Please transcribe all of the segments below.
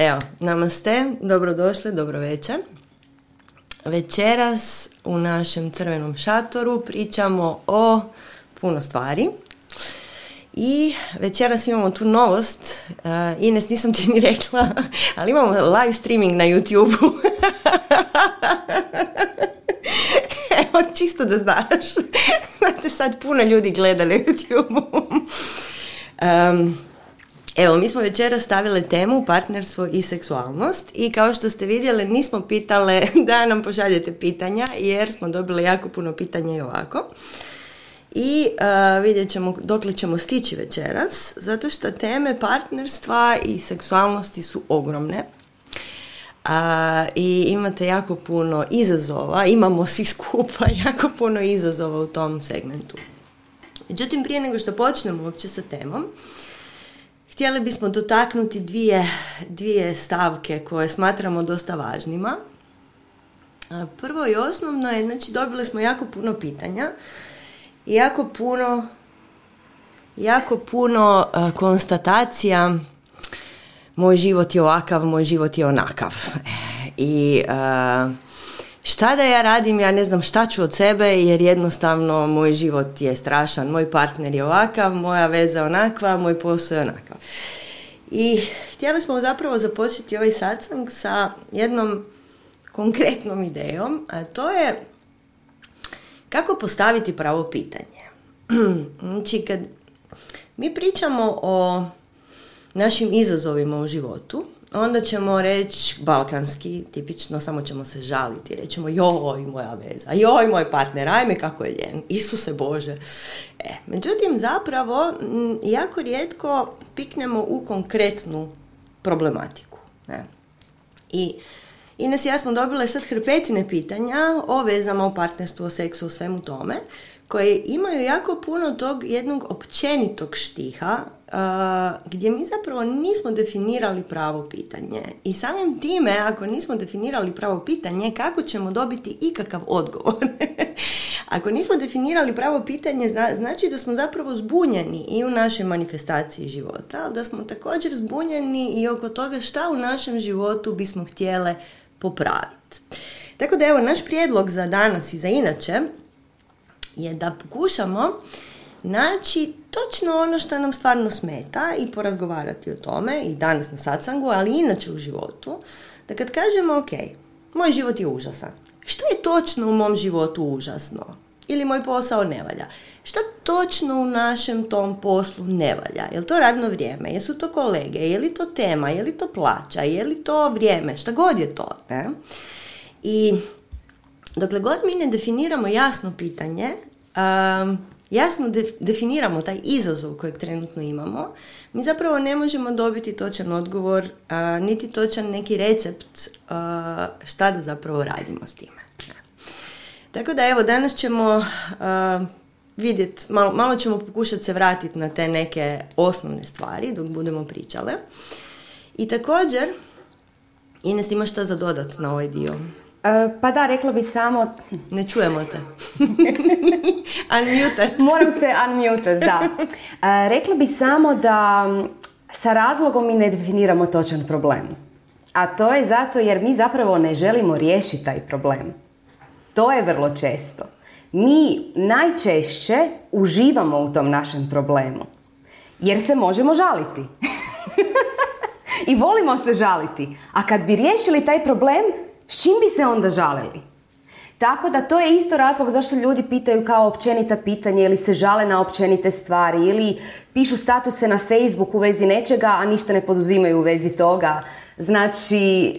Evo, namaste, dobrodošli, dobro večer. Večeras u našem crvenom šatoru pričamo o puno stvari. I večeras imamo tu novost, uh, Ines nisam ti ni rekla, ali imamo live streaming na YouTube. Evo, čisto da znaš. Znate, sad puno ljudi gleda na YouTube. um, Evo, mi smo večera stavile temu partnerstvo i seksualnost i kao što ste vidjeli nismo pitale da nam pošaljete pitanja jer smo dobili jako puno pitanja i ovako. I uh, vidjet ćemo dokle ćemo stići večeras, zato što teme partnerstva i seksualnosti su ogromne. Uh, I imate jako puno izazova, imamo svi skupa jako puno izazova u tom segmentu. Međutim, prije nego što počnemo uopće sa temom, htjeli bismo dotaknuti dvije, dvije stavke koje smatramo dosta važnima. Prvo i osnovno je, znači dobili smo jako puno pitanja i jako puno jako puno konstatacija moj život je ovakav, moj život je onakav. I šta da ja radim, ja ne znam šta ću od sebe jer jednostavno moj život je strašan, moj partner je ovakav, moja veza onakva, moj posao je onakav. I htjeli smo zapravo započeti ovaj satsang sa jednom konkretnom idejom, a to je kako postaviti pravo pitanje. znači kad mi pričamo o našim izazovima u životu, onda ćemo reći balkanski, tipično, samo ćemo se žaliti. Rećemo, joj, moja veza, joj, moj partner, ajme kako je ljen, Isuse Bože. E, međutim, zapravo, jako rijetko piknemo u konkretnu problematiku. Ne? I Ines i ja smo dobile sad hrpetine pitanja o vezama, o partnerstvu, o seksu, o svemu tome, koje imaju jako puno tog jednog općenitog štiha gdje mi zapravo nismo definirali pravo pitanje. I samim time, ako nismo definirali pravo pitanje, kako ćemo dobiti ikakav odgovor? ako nismo definirali pravo pitanje, znači da smo zapravo zbunjeni i u našoj manifestaciji života, ali da smo također zbunjeni i oko toga šta u našem životu bismo htjele popraviti. Tako da evo, naš prijedlog za danas i za inače je da pokušamo naći točno ono što nam stvarno smeta i porazgovarati o tome i danas na satsangu, ali inače u životu, da kad kažemo ok, moj život je užasan. Što je točno u mom životu užasno? Ili moj posao ne valja? Šta točno u našem tom poslu ne valja? Je li to radno vrijeme? Jesu to kolege? Je li to tema? Je li to plaća? Je li to vrijeme? Šta god je to? Ne? I dokle god mi ne definiramo jasno pitanje, um, jasno definiramo taj izazov kojeg trenutno imamo, mi zapravo ne možemo dobiti točan odgovor, niti točan neki recept šta da zapravo radimo s time. Tako da evo, danas ćemo vidjeti, malo, malo ćemo pokušati se vratiti na te neke osnovne stvari dok budemo pričale. I također, Ines, imaš šta za dodat na ovaj dio? E, pa da, rekla bi samo... Ne čujemo te. unmuted. Moram se unmuted, da. E, rekla bi samo da sa razlogom mi ne definiramo točan problem. A to je zato jer mi zapravo ne želimo riješiti taj problem. To je vrlo često. Mi najčešće uživamo u tom našem problemu. Jer se možemo žaliti. I volimo se žaliti. A kad bi riješili taj problem, s čim bi se onda žalili? Tako da to je isto razlog zašto ljudi pitaju kao općenita pitanja ili se žale na općenite stvari ili pišu statuse na Facebook u vezi nečega, a ništa ne poduzimaju u vezi toga. Znači,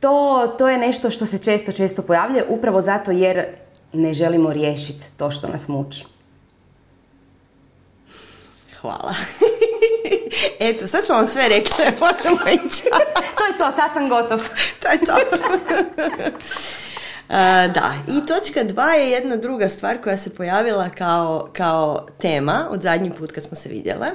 to, to je nešto što se često, često pojavljuje upravo zato jer ne želimo riješiti to što nas muči. Hvala. Eto, sad smo vam sve rekli, možemo ići. to je to, sad sam gotov. to je to. da, i točka dva je jedna druga stvar koja se pojavila kao, kao tema od zadnji put kad smo se vidjele.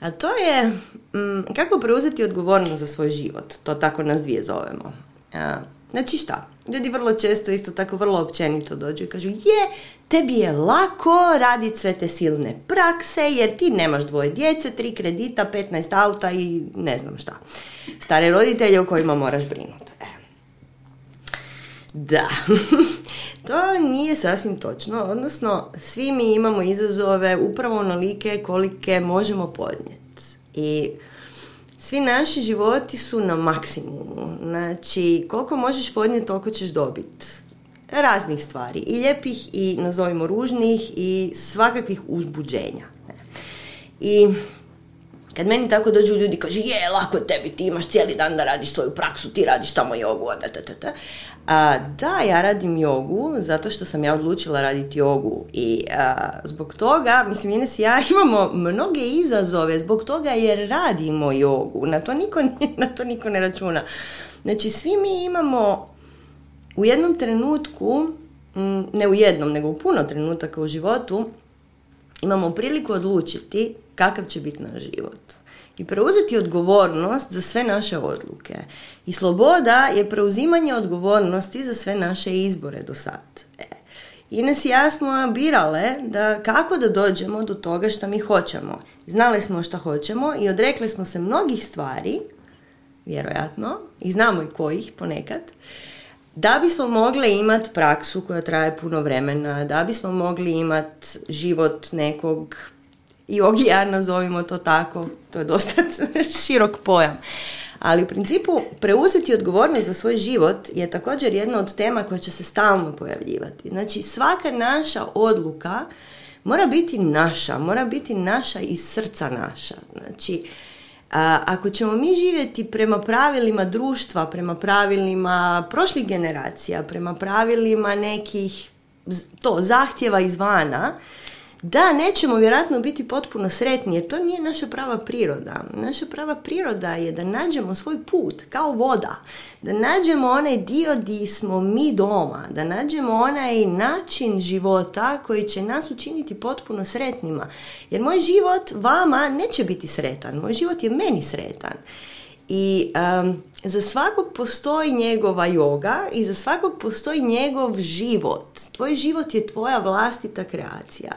A to je mm, kako preuzeti odgovornost za svoj život. To tako nas dvije zovemo. znači šta? Ljudi vrlo često isto tako vrlo općenito dođu i kažu je, tebi je lako raditi sve te silne prakse jer ti nemaš dvoje djece, tri kredita, 15 auta i ne znam šta. Stare roditelje o kojima moraš brinuti. E. Da, to nije sasvim točno, odnosno svi mi imamo izazove upravo onolike kolike možemo podnijeti. I svi naši životi su na maksimumu. Znači, koliko možeš podnijeti, toliko ćeš dobiti. Raznih stvari. I lijepih, i nazovimo ružnih, i svakakvih uzbuđenja. I kad meni tako dođu ljudi kaže je, lako tebi, ti imaš cijeli dan da radiš svoju praksu, ti radiš tamo jogu, da, a, da, ja radim jogu zato što sam ja odlučila raditi jogu i zbog toga, mislim Ines i ja imamo mnoge izazove zbog toga jer radimo jogu, na to niko, na to niko ne računa. Znači svi mi imamo u jednom trenutku, ne u jednom, nego u puno trenutaka u životu, imamo priliku odlučiti kakav će biti naš život i preuzeti odgovornost za sve naše odluke. I sloboda je preuzimanje odgovornosti za sve naše izbore do sad. E. Ines i ja smo birale da kako da dođemo do toga što mi hoćemo. Znali smo što hoćemo i odrekli smo se mnogih stvari, vjerojatno, i znamo i kojih ponekad, da bismo mogli imati praksu koja traje puno vremena, da bismo mogli imati život nekog jogija, nazovimo to tako, to je dosta širok pojam. Ali u principu preuzeti odgovornost za svoj život je također jedna od tema koja će se stalno pojavljivati. Znači svaka naša odluka mora biti naša, mora biti naša iz srca naša. Znači, ako ćemo mi živjeti prema pravilima društva, prema pravilima prošlih generacija, prema pravilima nekih to zahtjeva izvana, da, nećemo vjerojatno biti potpuno sretni jer to nije naša prava priroda. Naša prava priroda je da nađemo svoj put kao voda, da nađemo onaj dio di smo mi doma, da nađemo onaj način života koji će nas učiniti potpuno sretnima. Jer moj život vama neće biti sretan, moj život je meni sretan. I za svakog postoji njegova joga i za svakog postoji njegov život. Tvoj život je tvoja vlastita kreacija.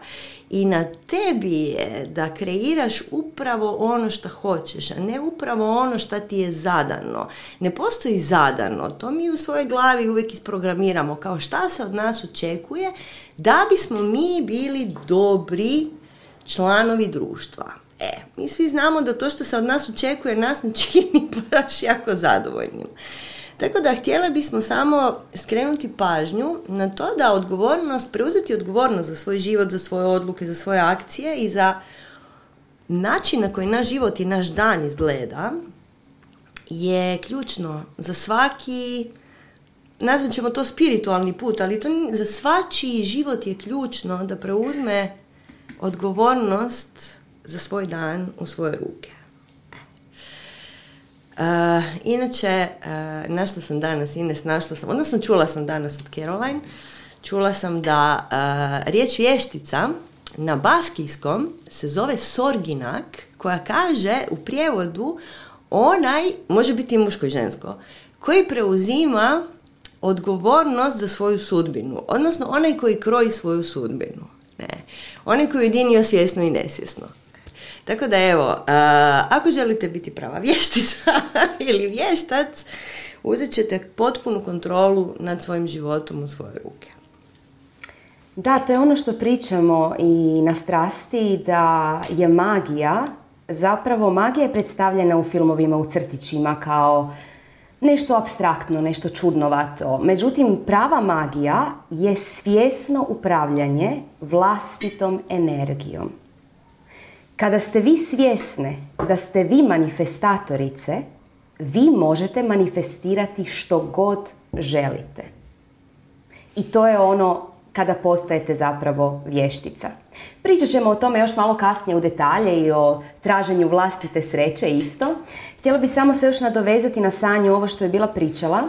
I na tebi je da kreiraš upravo ono što hoćeš, a ne upravo ono što ti je zadano. Ne postoji zadano, to mi u svojoj glavi uvijek isprogramiramo kao šta se od nas očekuje da bismo mi bili dobri članovi društva. E, mi svi znamo da to što se od nas očekuje nas ne čini baš jako zadovoljnim. Tako da htjeli bismo samo skrenuti pažnju na to da odgovornost, preuzeti odgovornost za svoj život, za svoje odluke, za svoje akcije i za način na koji naš život i naš dan izgleda je ključno za svaki nazvat ćemo to spiritualni put, ali to za svačiji život je ključno da preuzme odgovornost za svoj dan u svoje ruke. Uh, inače, uh, našla sam danas, Ines, našla sam, odnosno čula sam danas od Caroline, čula sam da uh, riječ vještica na baskijskom se zove sorginak, koja kaže u prijevodu onaj, može biti i muško i žensko, koji preuzima odgovornost za svoju sudbinu, odnosno onaj koji kroji svoju sudbinu. Ne. Onaj koji je jedinio svjesno i nesvjesno. Tako da evo, ako želite biti prava vještica ili vještac, uzet ćete potpunu kontrolu nad svojim životom u svoje ruke. Da, to je ono što pričamo i na strasti, da je magija, zapravo magija je predstavljena u filmovima, u crtićima kao nešto abstraktno, nešto čudnovato. Međutim, prava magija je svjesno upravljanje vlastitom energijom. Kada ste vi svjesne da ste vi manifestatorice, vi možete manifestirati što god želite. I to je ono kada postajete zapravo vještica. Pričat ćemo o tome još malo kasnije u detalje i o traženju vlastite sreće isto. Htjela bi samo se još nadovezati na Sanju ovo što je bila pričala.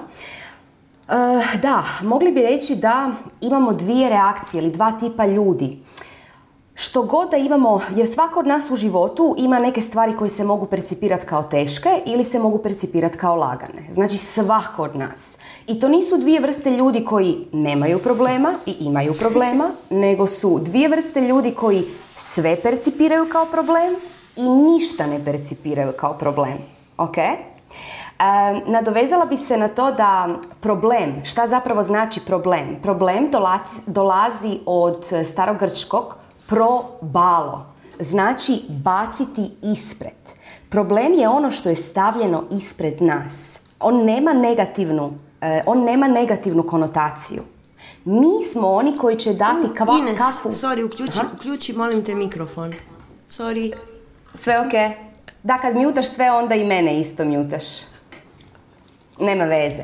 Uh, da, mogli bi reći da imamo dvije reakcije ili dva tipa ljudi. Što god da imamo, jer svako od nas u životu ima neke stvari koje se mogu percipirati kao teške ili se mogu percipirati kao lagane. Znači svako od nas. I to nisu dvije vrste ljudi koji nemaju problema i imaju problema, nego su dvije vrste ljudi koji sve percipiraju kao problem i ništa ne percipiraju kao problem. Ok? E, nadovezala bi se na to da problem, šta zapravo znači problem? Problem dolazi, dolazi od starogrčkog probalo, znači baciti ispred. Problem je ono što je stavljeno ispred nas. On nema negativnu, e, on nema negativnu konotaciju. Mi smo oni koji će dati kva, Ines, sorry, uključi, uključi, molim te mikrofon. Sorry. Sve ok. Da, kad mjutaš sve, onda i mene isto mjutaš. Nema veze.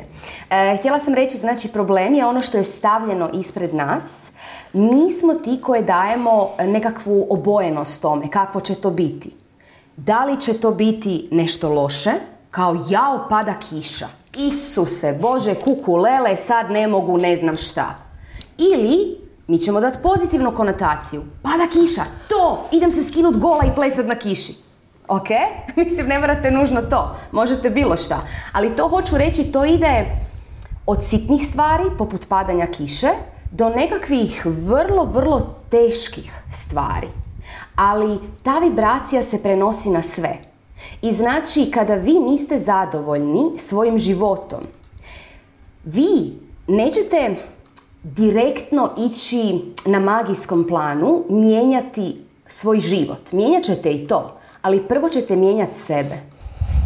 E, htjela sam reći, znači problem je ono što je stavljeno ispred nas. Mi smo ti koje dajemo nekakvu obojenost tome, kakvo će to biti. Da li će to biti nešto loše, kao jao pada kiša, Isuse, Bože, kuku, lele, sad ne mogu, ne znam šta. Ili mi ćemo dati pozitivnu konotaciju. Pada kiša, to, idem se skinut gola i plesat na kiši. Ok? Mislim, ne morate nužno to. Možete bilo šta. Ali to hoću reći, to ide od sitnih stvari, poput padanja kiše, do nekakvih vrlo, vrlo teških stvari. Ali ta vibracija se prenosi na sve. I znači, kada vi niste zadovoljni svojim životom, vi nećete direktno ići na magijskom planu, mijenjati svoj život. Mijenjat ćete i to, ali prvo ćete mijenjati sebe.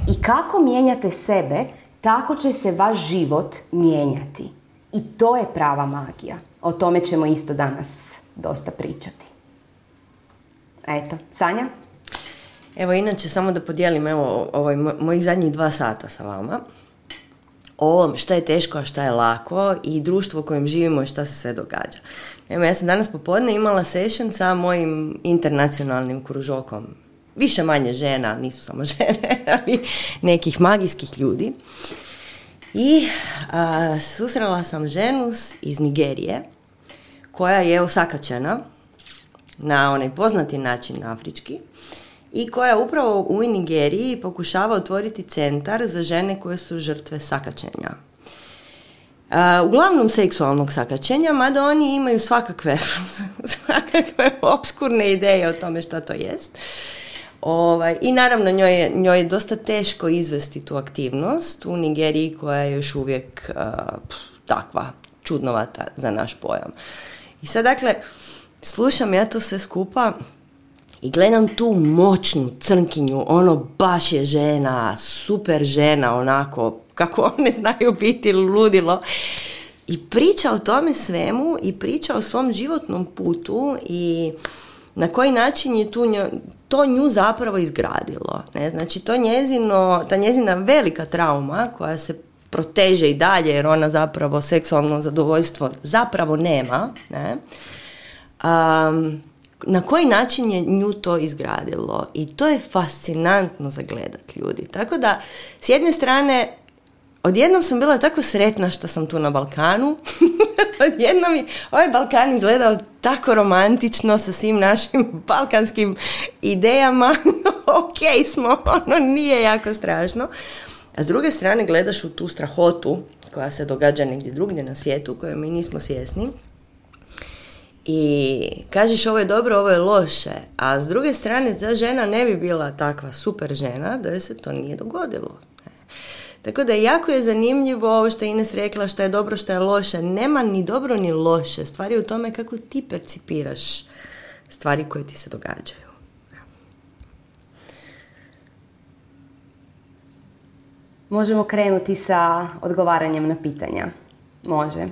I kako mijenjate sebe, tako će se vaš život mijenjati. I to je prava magija. O tome ćemo isto danas dosta pričati. Eto, Sanja? Evo, inače, samo da podijelim evo, ovaj, mojih zadnjih dva sata sa vama o ovom šta je teško, a šta je lako i društvo u kojem živimo i šta se sve događa. Evo, ja sam danas popodne imala session sa mojim internacionalnim kružokom više manje žena, nisu samo žene, ali nekih magijskih ljudi. I a, susrela sam ženu iz Nigerije koja je osakačena na onaj poznati način afrički i koja upravo u Nigeriji pokušava otvoriti centar za žene koje su žrtve sakačenja. Uh, uglavnom seksualnog sakačenja, mada oni imaju svakakve, svakakve obskurne ideje o tome šta to jest. Ovaj, I naravno njoj je, njoj je dosta teško izvesti tu aktivnost u Nigeriji koja je još uvijek uh, takva čudnovata za naš pojam. I sad dakle, slušam ja to sve skupa i gledam tu moćnu crnkinju, ono baš je žena, super žena, onako, kako one znaju biti ludilo. I priča o tome svemu i priča o svom životnom putu i na koji način je tu njo, to nju zapravo izgradilo. Ne? Znači to njezino, ta njezina velika trauma koja se proteže i dalje jer ona zapravo seksualno zadovoljstvo zapravo nema. Ne? Um, na koji način je nju to izgradilo i to je fascinantno za gledat ljudi. Tako da, s jedne strane, odjednom sam bila tako sretna što sam tu na Balkanu. odjednom mi ovaj Balkan izgledao tako romantično sa svim našim balkanskim idejama. ok smo, ono nije jako strašno. A s druge strane gledaš u tu strahotu koja se događa negdje drugdje na svijetu u kojoj mi nismo svjesni i kažeš ovo je dobro, ovo je loše, a s druge strane ta žena ne bi bila takva super žena da se to nije dogodilo. Tako da jako je zanimljivo ovo što je Ines rekla, što je dobro, što je loše. Nema ni dobro ni loše. Stvari je u tome kako ti percipiraš stvari koje ti se događaju. Možemo krenuti sa odgovaranjem na pitanja. Može.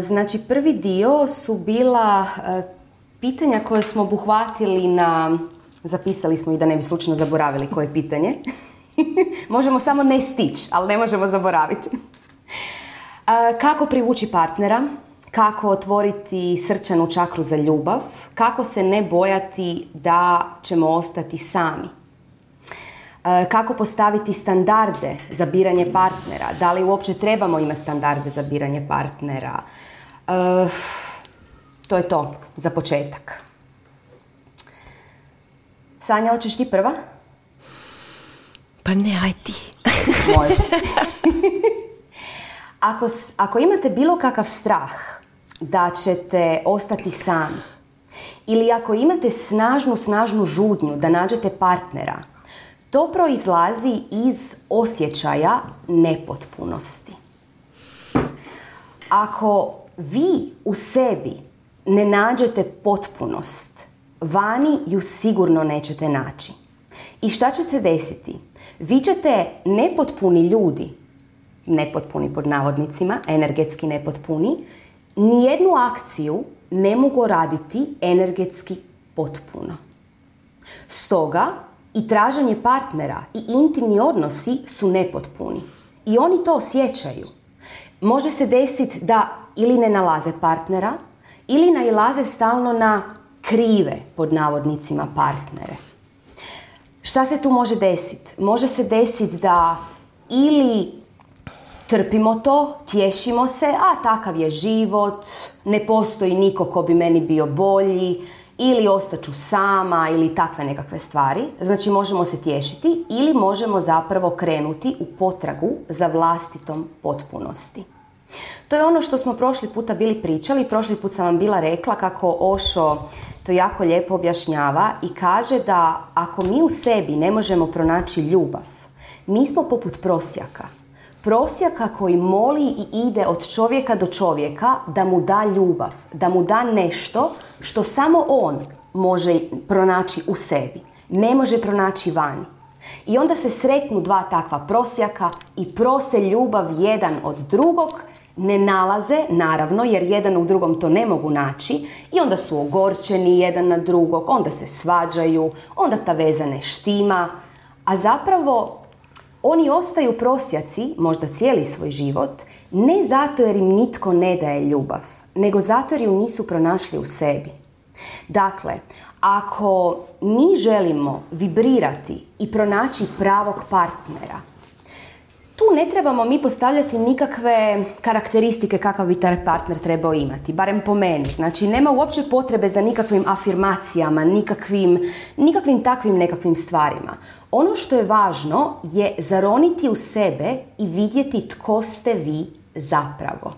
Znači, prvi dio su bila pitanja koje smo obuhvatili na... Zapisali smo i da ne bi slučajno zaboravili koje pitanje. možemo samo ne stići, ali ne možemo zaboraviti. Kako privući partnera? Kako otvoriti srčanu čakru za ljubav? Kako se ne bojati da ćemo ostati sami? E, kako postaviti standarde za biranje partnera, da li uopće trebamo imati standarde za biranje partnera. E, to je to za početak. Sanja, hoćeš ti prva? Pa ne, aj ti. Može. ako, ako imate bilo kakav strah da ćete ostati sami, ili ako imate snažnu, snažnu žudnju da nađete partnera, to proizlazi iz osjećaja nepotpunosti. Ako vi u sebi ne nađete potpunost, vani ju sigurno nećete naći. I šta će se desiti? Vi ćete nepotpuni ljudi, nepotpuni pod navodnicima, energetski nepotpuni, nijednu akciju ne mogu raditi energetski potpuno. Stoga i traženje partnera i intimni odnosi su nepotpuni. I oni to osjećaju. Može se desiti da ili ne nalaze partnera, ili nailaze stalno na krive, pod navodnicima, partnere. Šta se tu može desiti? Može se desiti da ili trpimo to, tješimo se, a takav je život, ne postoji niko ko bi meni bio bolji, ili ostaću sama, ili takve nekakve stvari. Znači možemo se tješiti ili možemo zapravo krenuti u potragu za vlastitom potpunosti. To je ono što smo prošli puta bili pričali, prošli put sam vam bila rekla kako Ošo to jako lijepo objašnjava i kaže da ako mi u sebi ne možemo pronaći ljubav, mi smo poput prosjaka. Prosjaka koji moli i ide od čovjeka do čovjeka da mu da ljubav, da mu da nešto što samo on može pronaći u sebi. Ne može pronaći vani. I onda se sretnu dva takva prosjaka i prose ljubav jedan od drugog ne nalaze, naravno, jer jedan u drugom to ne mogu naći i onda su ogorčeni jedan na drugog, onda se svađaju, onda ta veza ne štima, a zapravo oni ostaju prosjaci, možda cijeli svoj život, ne zato jer im nitko ne daje ljubav, nego zato jer ju nisu pronašli u sebi. Dakle, ako mi želimo vibrirati i pronaći pravog partnera, tu ne trebamo mi postavljati nikakve karakteristike kakav bi taj partner trebao imati, barem po meni. Znači, nema uopće potrebe za nikakvim afirmacijama, nikakvim, nikakvim takvim nekakvim stvarima. Ono što je važno je zaroniti u sebe i vidjeti tko ste vi zapravo.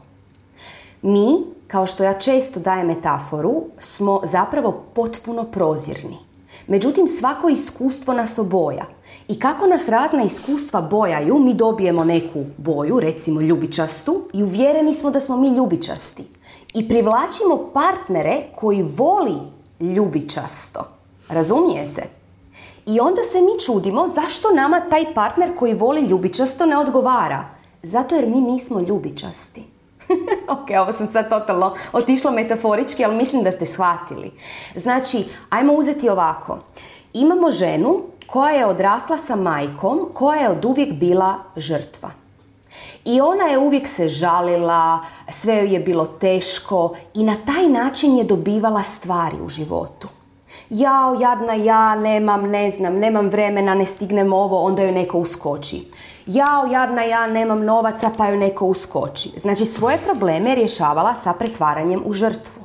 Mi, kao što ja često dajem metaforu, smo zapravo potpuno prozirni. Međutim, svako iskustvo nas oboja. I kako nas razna iskustva bojaju, mi dobijemo neku boju, recimo ljubičastu, i uvjereni smo da smo mi ljubičasti. I privlačimo partnere koji voli ljubičasto. Razumijete? I onda se mi čudimo zašto nama taj partner koji voli ljubičasto ne odgovara. Zato jer mi nismo ljubičasti. ok, ovo sam sad totalno otišla metaforički, ali mislim da ste shvatili. Znači, ajmo uzeti ovako. Imamo ženu koja je odrasla sa majkom, koja je od uvijek bila žrtva. I ona je uvijek se žalila, sve joj je bilo teško i na taj način je dobivala stvari u životu. Jao, jadna ja, nemam, ne znam, nemam vremena, ne stignem ovo, onda joj neko uskoči. Jao, jadna ja, nemam novaca, pa joj neko uskoči. Znači, svoje probleme je rješavala sa pretvaranjem u žrtvu.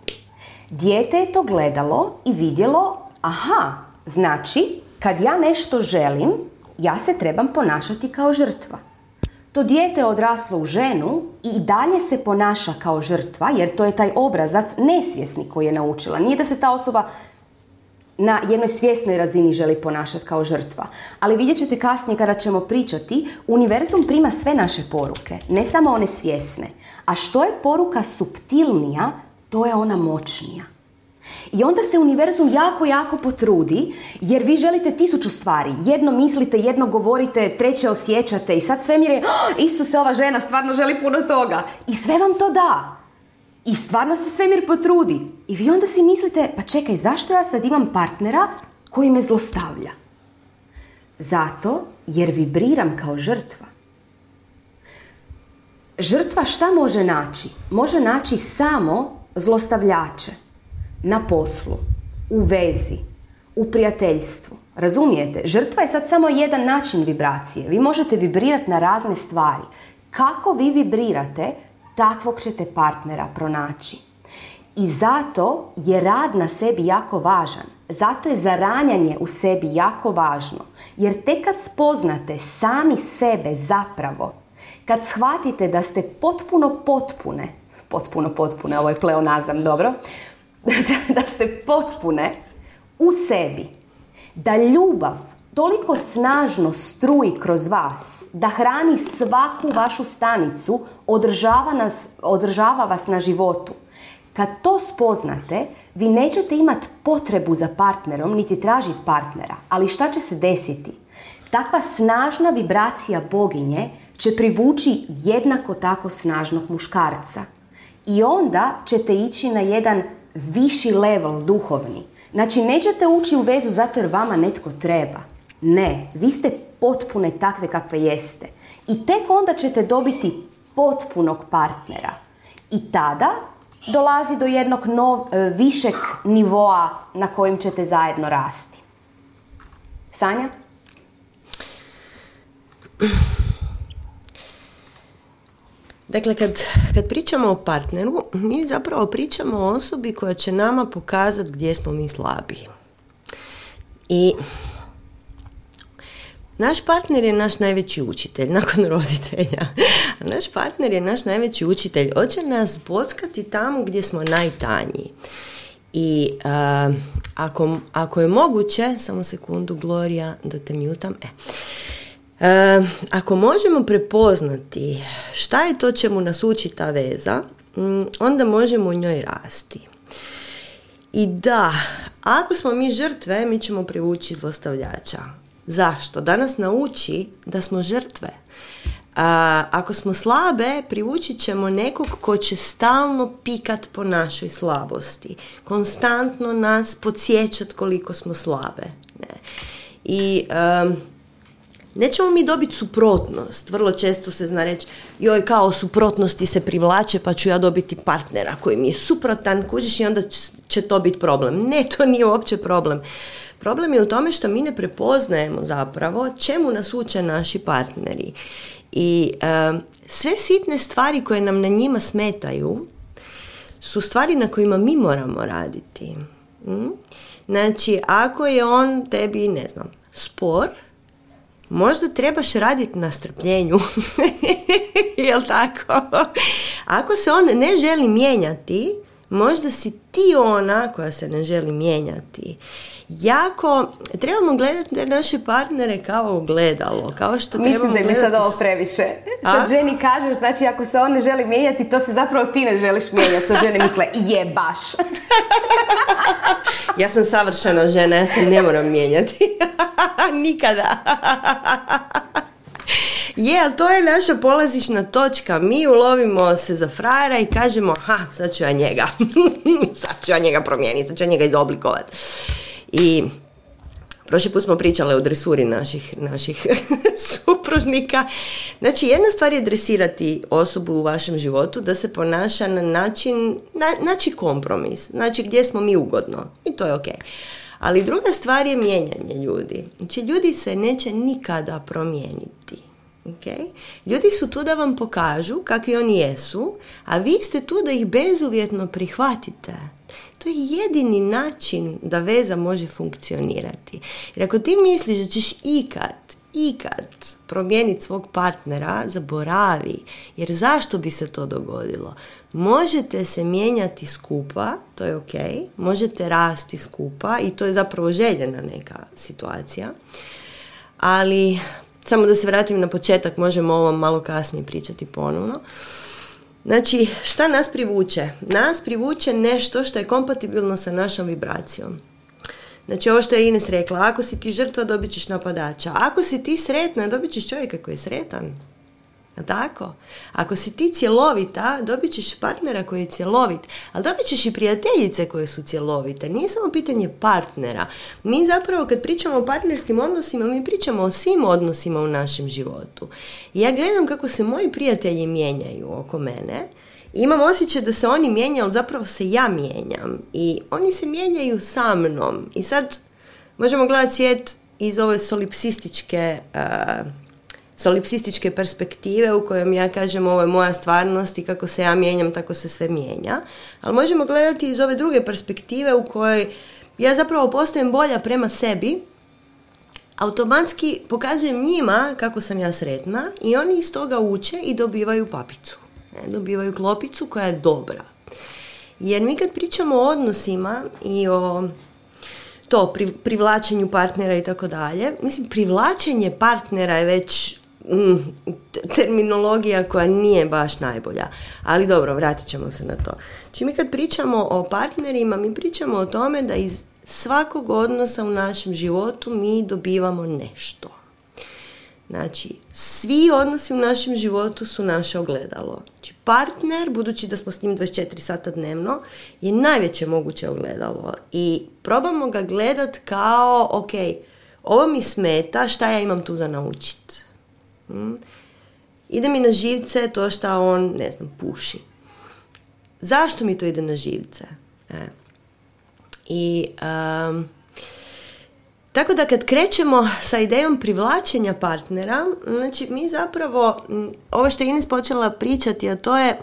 Dijete je to gledalo i vidjelo, aha, znači, kad ja nešto želim, ja se trebam ponašati kao žrtva. To dijete je odraslo u ženu i dalje se ponaša kao žrtva, jer to je taj obrazac nesvjesni koji je naučila. Nije da se ta osoba na jednoj svjesnoj razini želi ponašati kao žrtva. Ali vidjet ćete kasnije kada ćemo pričati, univerzum prima sve naše poruke, ne samo one svjesne. A što je poruka subtilnija, to je ona moćnija. I onda se univerzum jako, jako potrudi, jer vi želite tisuću stvari. Jedno mislite, jedno govorite, treće osjećate i sad svemir je, oh, Isuse, ova žena stvarno želi puno toga. I sve vam to da. I stvarno se svemir potrudi. I vi onda si mislite, pa čekaj, zašto ja sad imam partnera koji me zlostavlja? Zato jer vibriram kao žrtva. Žrtva šta može naći? Može naći samo zlostavljače na poslu, u vezi, u prijateljstvu. Razumijete? Žrtva je sad samo jedan način vibracije. Vi možete vibrirati na razne stvari. Kako vi vibrirate, takvog ćete partnera pronaći. I zato je rad na sebi jako važan. Zato je zaranjanje u sebi jako važno, jer tek kad spoznate sami sebe zapravo, kad shvatite da ste potpuno potpune, potpuno potpune, ovo je pleonazam, dobro, da ste potpune u sebi, da ljubav toliko snažno struji kroz vas, da hrani svaku vašu stanicu, održava, nas, održava vas na životu. Kad to spoznate, vi nećete imati potrebu za partnerom, niti tražiti partnera. Ali šta će se desiti? Takva snažna vibracija boginje će privući jednako tako snažnog muškarca. I onda ćete ići na jedan viši level duhovni. Znači, nećete ući u vezu zato jer vama netko treba. Ne, vi ste potpune takve kakve jeste. I tek onda ćete dobiti potpunog partnera. I tada dolazi do jednog nov, e, višeg nivoa na kojem ćete zajedno rasti. Sanja? Dakle, kad, kad pričamo o partneru, mi zapravo pričamo o osobi koja će nama pokazati gdje smo mi slabiji. I naš partner je naš najveći učitelj nakon roditelja. Naš partner je naš najveći učitelj. Hoće nas bockati tamo gdje smo najtanji. I uh, ako, ako je moguće, samo sekundu, Gloria, da te mjutam. E. Uh, ako možemo prepoznati šta je to čemu nas uči ta veza, mm, onda možemo u njoj rasti. I da, ako smo mi žrtve, mi ćemo privući zlostavljača. Zašto? Da nas nauči da smo žrtve. A, ako smo slabe, privući ćemo nekog ko će stalno pikat po našoj slabosti. Konstantno nas podsjećat koliko smo slabe. Ne. I nećemo mi dobiti suprotnost. Vrlo često se zna reći, joj kao suprotnosti se privlače pa ću ja dobiti partnera koji mi je suprotan, kužiš i onda će to biti problem. Ne, to nije uopće problem. Problem je u tome što mi ne prepoznajemo zapravo čemu nas uče naši partneri. I sve sitne stvari koje nam na njima smetaju su stvari na kojima mi moramo raditi. Mm? Znači, ako je on tebi, ne znam, spor, možda trebaš raditi na strpljenju. Jel tako? Ako se on ne želi mijenjati, možda si ti ona koja se ne želi mijenjati jako, trebamo gledati te naše partnere kao gledalo, kao što Mislim trebamo da mi sad ovo previše. Sad ženi kažeš, znači ako se on ne želi mijenjati, to se zapravo ti ne želiš mijenjati. Sad žene misle, je baš. ja sam savršena žena, ja se ne moram mijenjati. Nikada. Je, ali to je naša polazišna točka. Mi ulovimo se za frajera i kažemo, ha, sad ću ja njega. sad ću ja njega promijeniti, sad ću ja njega izoblikovati. I Prošli put smo pričali o dresuri naših, naših supružnika. Znači, jedna stvar je dresirati osobu u vašem životu da se ponaša na način, znači kompromis, znači gdje smo mi ugodno i to je ok. Ali druga stvar je mijenjanje ljudi. Znači, ljudi se neće nikada promijeniti. Okay? Ljudi su tu da vam pokažu kakvi oni jesu, a vi ste tu da ih bezuvjetno prihvatite. To je jedini način da veza može funkcionirati. Jer ako ti misliš da ćeš ikad, ikad promijeniti svog partnera, zaboravi. Jer zašto bi se to dogodilo? Možete se mijenjati skupa, to je ok, možete rasti skupa i to je zapravo željena neka situacija. Ali, samo da se vratim na početak, možemo o ovom malo kasnije pričati ponovno. Znači, šta nas privuče? Nas privuče nešto što je kompatibilno sa našom vibracijom. Znači, ovo što je Ines rekla, ako si ti žrtva, dobit ćeš napadača. Ako si ti sretna, dobit ćeš čovjeka koji je sretan. Tako? Ako si ti cjelovita, dobit ćeš partnera koji je cjelovit, ali dobit ćeš i prijateljice koje su cjelovite. Nije samo pitanje partnera. Mi zapravo kad pričamo o partnerskim odnosima, mi pričamo o svim odnosima u našem životu. ja gledam kako se moji prijatelji mijenjaju oko mene imam osjećaj da se oni mijenjaju, ali zapravo se ja mijenjam. I oni se mijenjaju sa mnom. I sad možemo gledati svijet iz ove solipsističke solipsističke perspektive u kojem ja kažem ovo je moja stvarnost i kako se ja mijenjam tako se sve mijenja. Ali možemo gledati iz ove druge perspektive u kojoj ja zapravo postajem bolja prema sebi, automatski pokazujem njima kako sam ja sretna i oni iz toga uče i dobivaju papicu. Dobivaju klopicu koja je dobra. Jer mi kad pričamo o odnosima i o to privlačenju partnera i tako dalje, mislim privlačenje partnera je već terminologija koja nije baš najbolja. Ali dobro, vratit ćemo se na to. Znači mi kad pričamo o partnerima, mi pričamo o tome da iz svakog odnosa u našem životu mi dobivamo nešto. Znači, svi odnosi u našem životu su naše ogledalo. Znači, partner, budući da smo s njim 24 sata dnevno, je najveće moguće ogledalo. I probamo ga gledat kao, ok, ovo mi smeta, šta ja imam tu za naučit? Hmm? Ide mi na živce to što on, ne znam, puši. Zašto mi to ide na živce? E. I um, tako da kad krećemo sa idejom privlačenja partnera, znači mi zapravo, ovo što je Ines počela pričati, a to je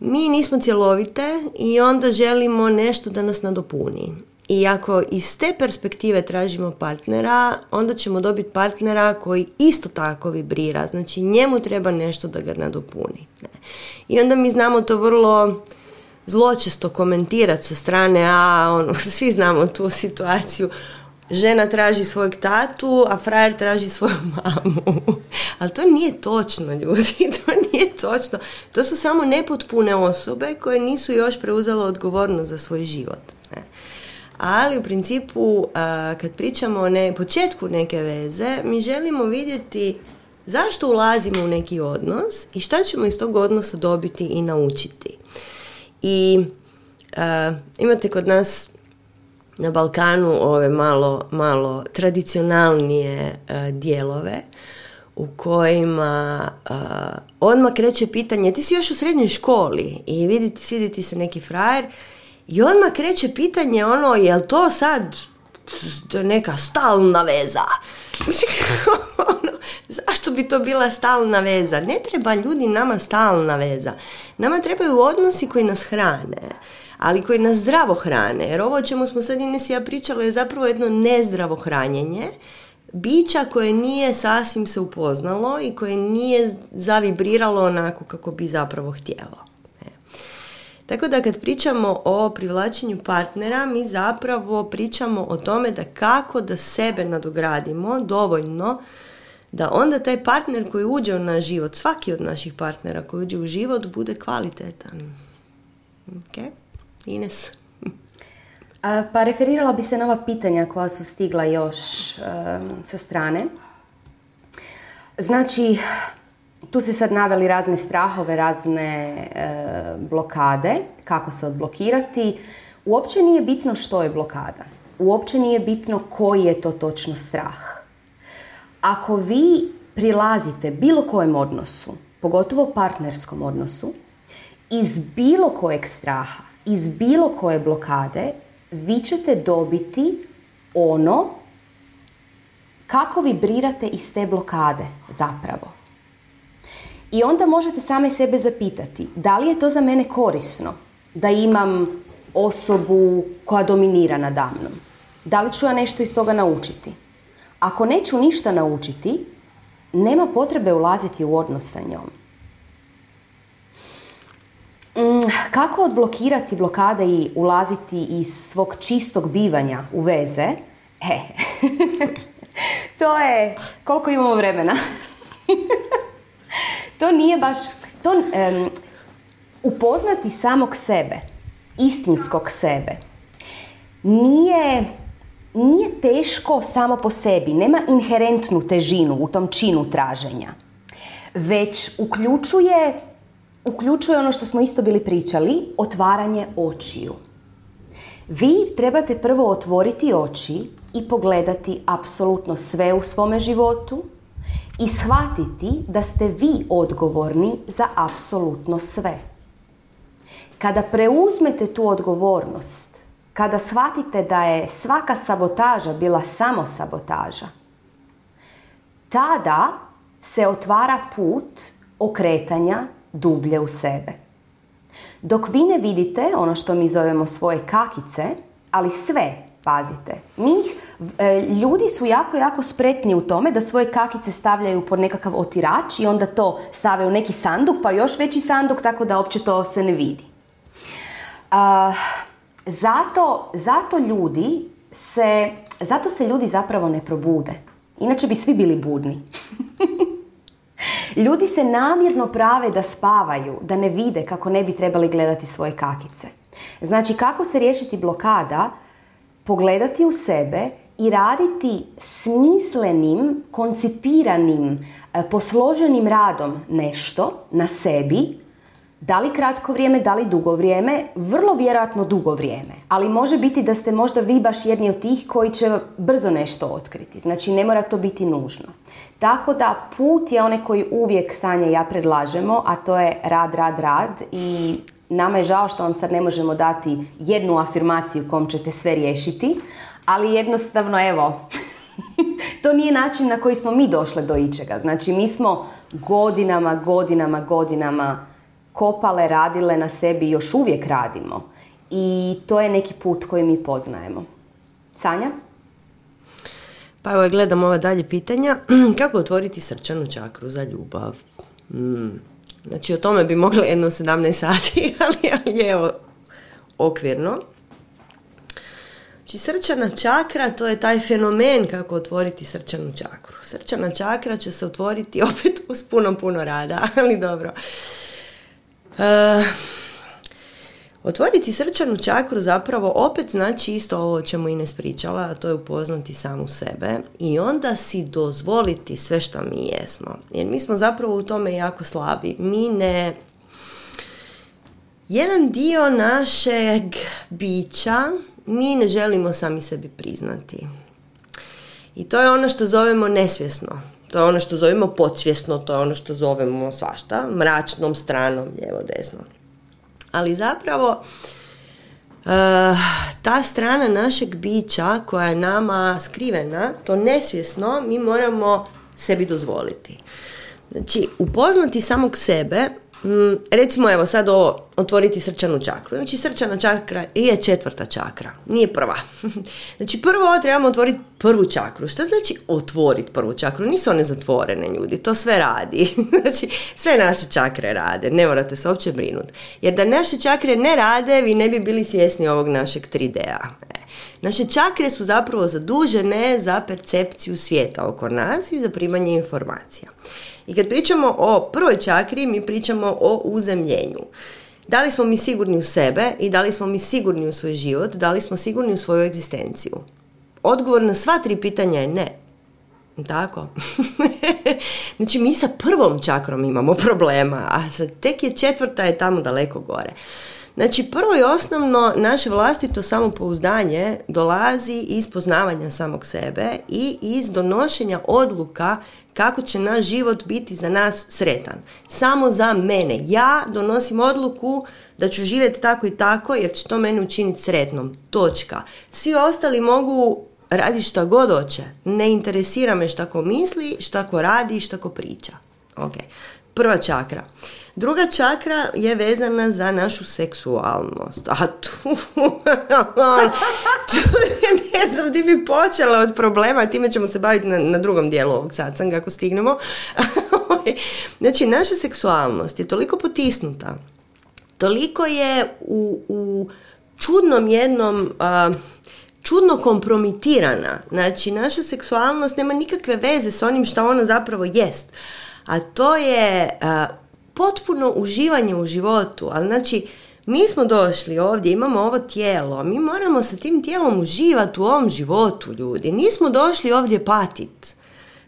mi nismo cjelovite i onda želimo nešto da nas nadopuni. I ako iz te perspektive tražimo partnera, onda ćemo dobiti partnera koji isto tako vibrira. Znači njemu treba nešto da ga nadopuni. I onda mi znamo to vrlo zločesto komentirati sa strane, a ono, svi znamo tu situaciju žena traži svojeg tatu, a frajer traži svoju mamu. Ali to nije točno, ljudi, to nije točno. To su samo nepotpune osobe koje nisu još preuzele odgovornost za svoj život. Ali u principu, kad pričamo o ne, početku neke veze, mi želimo vidjeti zašto ulazimo u neki odnos i šta ćemo iz tog odnosa dobiti i naučiti. I imate kod nas na Balkanu ove malo, malo tradicionalnije uh, dijelove u kojima uh, odmah kreće pitanje, ti si još u srednjoj školi i vidite, svidi ti se neki frajer i odmah kreće pitanje ono, jel to sad neka stalna veza? Mislim, ono, zašto bi to bila stalna veza? Ne treba ljudi nama stalna veza. Nama trebaju odnosi koji nas hrane ali koji nas zdravo hrane. Jer ovo o čemu smo sad Ines i ja pričali je zapravo jedno nezdravo hranjenje bića koje nije sasvim se upoznalo i koje nije zavibriralo onako kako bi zapravo htjelo. Tako da kad pričamo o privlačenju partnera, mi zapravo pričamo o tome da kako da sebe nadogradimo dovoljno da onda taj partner koji uđe u naš život, svaki od naših partnera koji uđe u život, bude kvalitetan. Okay? Ines? Pa referirala bi se na ova pitanja koja su stigla još sa strane. Znači, tu se sad naveli razne strahove, razne e, blokade, kako se odblokirati. Uopće nije bitno što je blokada. Uopće nije bitno koji je to točno strah. Ako vi prilazite bilo kojem odnosu, pogotovo partnerskom odnosu, iz bilo kojeg straha, iz bilo koje blokade vi ćete dobiti ono kako vibrirate iz te blokade zapravo. I onda možete same sebe zapitati da li je to za mene korisno da imam osobu koja dominira nadamnom. Da li ću ja nešto iz toga naučiti? Ako neću ništa naučiti, nema potrebe ulaziti u odnos sa njom. Mm, kako odblokirati blokade i ulaziti iz svog čistog bivanja u veze? E, to je koliko imamo vremena. to nije baš, to upoznati samog sebe, istinskog sebe, nije, nije teško samo po sebi, nema inherentnu težinu u tom činu traženja, već uključuje uključuje ono što smo isto bili pričali, otvaranje očiju. Vi trebate prvo otvoriti oči i pogledati apsolutno sve u svome životu i shvatiti da ste vi odgovorni za apsolutno sve. Kada preuzmete tu odgovornost, kada shvatite da je svaka sabotaža bila samo sabotaža, tada se otvara put okretanja dublje u sebe. Dok vi ne vidite ono što mi zovemo svoje kakice, ali sve, Pazite, mi e, ljudi su jako, jako spretni u tome da svoje kakice stavljaju pod nekakav otirač i onda to stave u neki sanduk, pa još veći sanduk, tako da uopće to se ne vidi. zato, zato ljudi se, zato se ljudi zapravo ne probude. Inače bi svi bili budni. Ljudi se namjerno prave da spavaju, da ne vide kako ne bi trebali gledati svoje kakice. Znači, kako se riješiti blokada? Pogledati u sebe i raditi smislenim, koncipiranim, e, posloženim radom nešto na sebi, da li kratko vrijeme, da li dugo vrijeme, vrlo vjerojatno dugo vrijeme. Ali može biti da ste možda vi baš jedni od tih koji će brzo nešto otkriti. Znači ne mora to biti nužno. Tako da put je onaj koji uvijek Sanja ja predlažemo, a to je rad, rad, rad i nama je žao što vam sad ne možemo dati jednu afirmaciju kom ćete sve riješiti, ali jednostavno evo, to nije način na koji smo mi došli do ičega. Znači mi smo godinama, godinama, godinama kopale, radile na sebi i još uvijek radimo. I to je neki put koji mi poznajemo. Sanja? Pa evo gledam ova dalje pitanja. Kako otvoriti srčanu čakru za ljubav? Hmm. Znači o tome bi mogli jedno 17 sati, ali, ali evo okvirno. Znači srčana čakra to je taj fenomen kako otvoriti srčanu čakru. Srčana čakra će se otvoriti opet uz puno, puno rada, ali dobro. Uh, otvoriti srčanu čakru zapravo opet znači isto ovo o čemu Ines pričala, a to je upoznati samu sebe i onda si dozvoliti sve što mi jesmo. Jer mi smo zapravo u tome jako slabi. Mi ne... Jedan dio našeg bića mi ne želimo sami sebi priznati. I to je ono što zovemo nesvjesno. To je ono što zovemo podsvjesno, to je ono što zovemo svašta, mračnom stranom, lijevo, desno. Ali zapravo, uh, ta strana našeg bića koja je nama skrivena, to nesvjesno, mi moramo sebi dozvoliti. Znači, upoznati samog sebe Mm, recimo evo sad ovo, otvoriti srčanu čakru. Znači srčana čakra je četvrta čakra, nije prva. znači prvo trebamo otvoriti prvu čakru. Što znači otvoriti prvu čakru? Nisu one zatvorene ljudi, to sve radi. znači sve naše čakre rade, ne morate se uopće brinuti. Jer da naše čakre ne rade, vi ne bi bili svjesni ovog našeg 3D-a. E, naše čakre su zapravo zadužene za percepciju svijeta oko nas i za primanje informacija. I kad pričamo o prvoj čakri, mi pričamo o uzemljenju. Da li smo mi sigurni u sebe i da li smo mi sigurni u svoj život, da li smo sigurni u svoju egzistenciju? Odgovor na sva tri pitanja je ne. Tako? znači mi sa prvom čakrom imamo problema, a tek je četvrta je tamo daleko gore. Znači, prvo i osnovno, naše vlastito samopouzdanje dolazi iz poznavanja samog sebe i iz donošenja odluka kako će naš život biti za nas sretan. Samo za mene. Ja donosim odluku da ću živjeti tako i tako jer će to mene učiniti sretnom. Točka. Svi ostali mogu raditi šta god hoće. Ne interesira me šta ko misli, šta ko radi, šta ko priča. Ok. Prva čakra. Druga čakra je vezana za našu seksualnost. A tu, tu ne znam, ti bi počela od problema, time ćemo se baviti na, na drugom dijelu ovog satsanga ako stignemo. znači, naša seksualnost je toliko potisnuta, toliko je u, u čudnom jednom... čudno kompromitirana. Znači, naša seksualnost nema nikakve veze s onim što ona zapravo jest. A to je potpuno uživanje u životu. Ali znači, mi smo došli ovdje, imamo ovo tijelo, mi moramo sa tim tijelom uživati u ovom životu, ljudi. Nismo došli ovdje patit.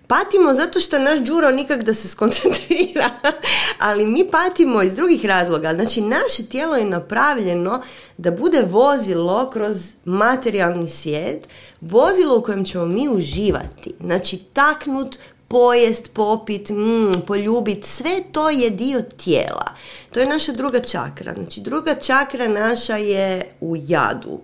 Patimo zato što naš džuro nikak da se skoncentrira, ali mi patimo iz drugih razloga. Znači, naše tijelo je napravljeno da bude vozilo kroz materijalni svijet, vozilo u kojem ćemo mi uživati. Znači, taknut, pojest, popit, mm, poljubit, sve to je dio tijela. To je naša druga čakra. Znači druga čakra naša je u jadu.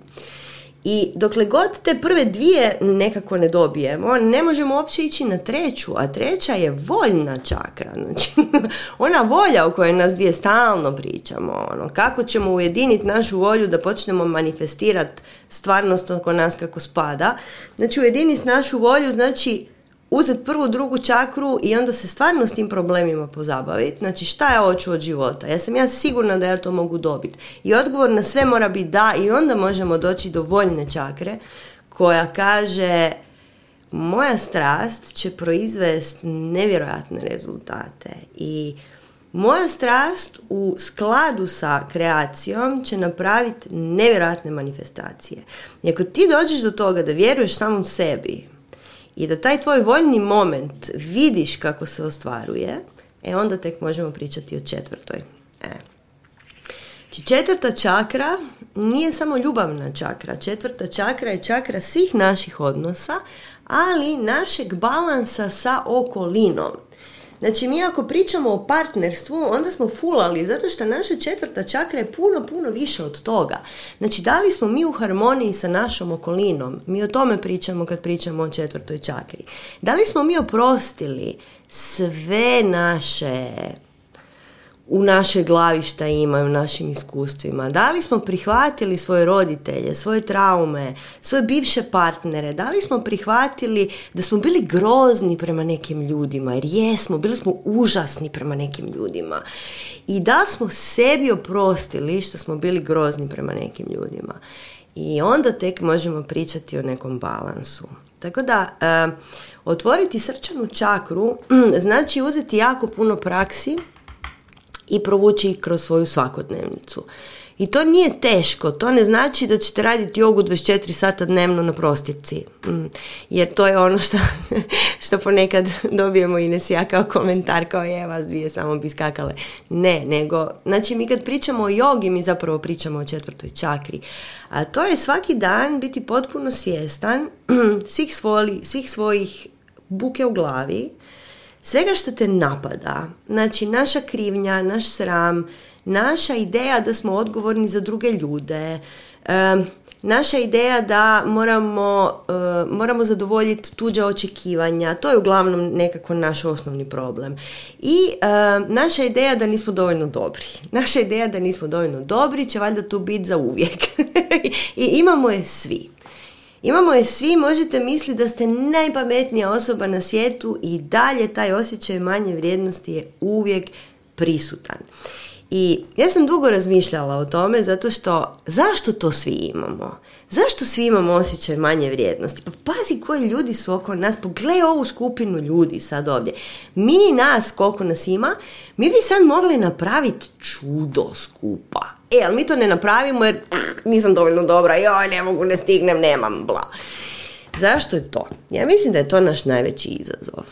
I dokle god te prve dvije nekako ne dobijemo, ne možemo uopće ići na treću, a treća je voljna čakra. Znači, ona volja o kojoj nas dvije stalno pričamo, ono, kako ćemo ujediniti našu volju da počnemo manifestirati stvarnost oko nas kako spada. Znači, ujediniti našu volju znači uzeti prvu, drugu čakru i onda se stvarno s tim problemima pozabaviti. Znači šta ja hoću od života? Ja sam ja sigurna da ja to mogu dobiti. I odgovor na sve mora biti da i onda možemo doći do voljne čakre koja kaže moja strast će proizvesti nevjerojatne rezultate i moja strast u skladu sa kreacijom će napraviti nevjerojatne manifestacije. I ako ti dođeš do toga da vjeruješ samom sebi, i da taj tvoj voljni moment vidiš kako se ostvaruje, e onda tek možemo pričati o četvrtoj. E. Znači, četvrta čakra nije samo ljubavna čakra. Četvrta čakra je čakra svih naših odnosa, ali našeg balansa sa okolinom. Znači mi ako pričamo o partnerstvu, onda smo fulali, zato što naša četvrta čakra je puno, puno više od toga. Znači da li smo mi u harmoniji sa našom okolinom? Mi o tome pričamo kad pričamo o četvrtoj čakri. Da li smo mi oprostili sve naše u našoj glavi šta imaju, u našim iskustvima. Da li smo prihvatili svoje roditelje, svoje traume, svoje bivše partnere, da li smo prihvatili da smo bili grozni prema nekim ljudima, jer jesmo, bili smo užasni prema nekim ljudima. I da smo sebi oprostili što smo bili grozni prema nekim ljudima. I onda tek možemo pričati o nekom balansu. Tako da, eh, otvoriti srčanu čakru znači uzeti jako puno praksi, i provući ih kroz svoju svakodnevnicu. I to nije teško, to ne znači da ćete raditi jogu 24 sata dnevno na prostjepci. Mm, jer to je ono što, što ponekad dobijemo i ja kao komentar, kao je vas dvije samo bi skakale. Ne, nego, znači mi kad pričamo o jogi, mi zapravo pričamo o četvrtoj čakri. A to je svaki dan biti potpuno svjestan svih, svoli, svih svojih buke u glavi, svega što te napada, znači naša krivnja, naš sram, naša ideja da smo odgovorni za druge ljude, naša ideja da moramo, moramo zadovoljiti tuđa očekivanja, to je uglavnom nekako naš osnovni problem. I naša ideja da nismo dovoljno dobri. Naša ideja da nismo dovoljno dobri će valjda tu biti za uvijek. I imamo je svi. Imamo je svi, možete misliti da ste najpametnija osoba na svijetu i dalje taj osjećaj manje vrijednosti je uvijek prisutan. I ja sam dugo razmišljala o tome zato što zašto to svi imamo? Zašto svi imamo osjećaj manje vrijednosti? Pa pazi koji ljudi su oko nas, pogledaj ovu skupinu ljudi sad ovdje. Mi nas, koliko nas ima, mi bi sad mogli napraviti čudo skupa. E, ali mi to ne napravimo jer nisam dovoljno dobra, joj, ne mogu, ne stignem, nemam, bla. Zašto je to? Ja mislim da je to naš najveći izazov.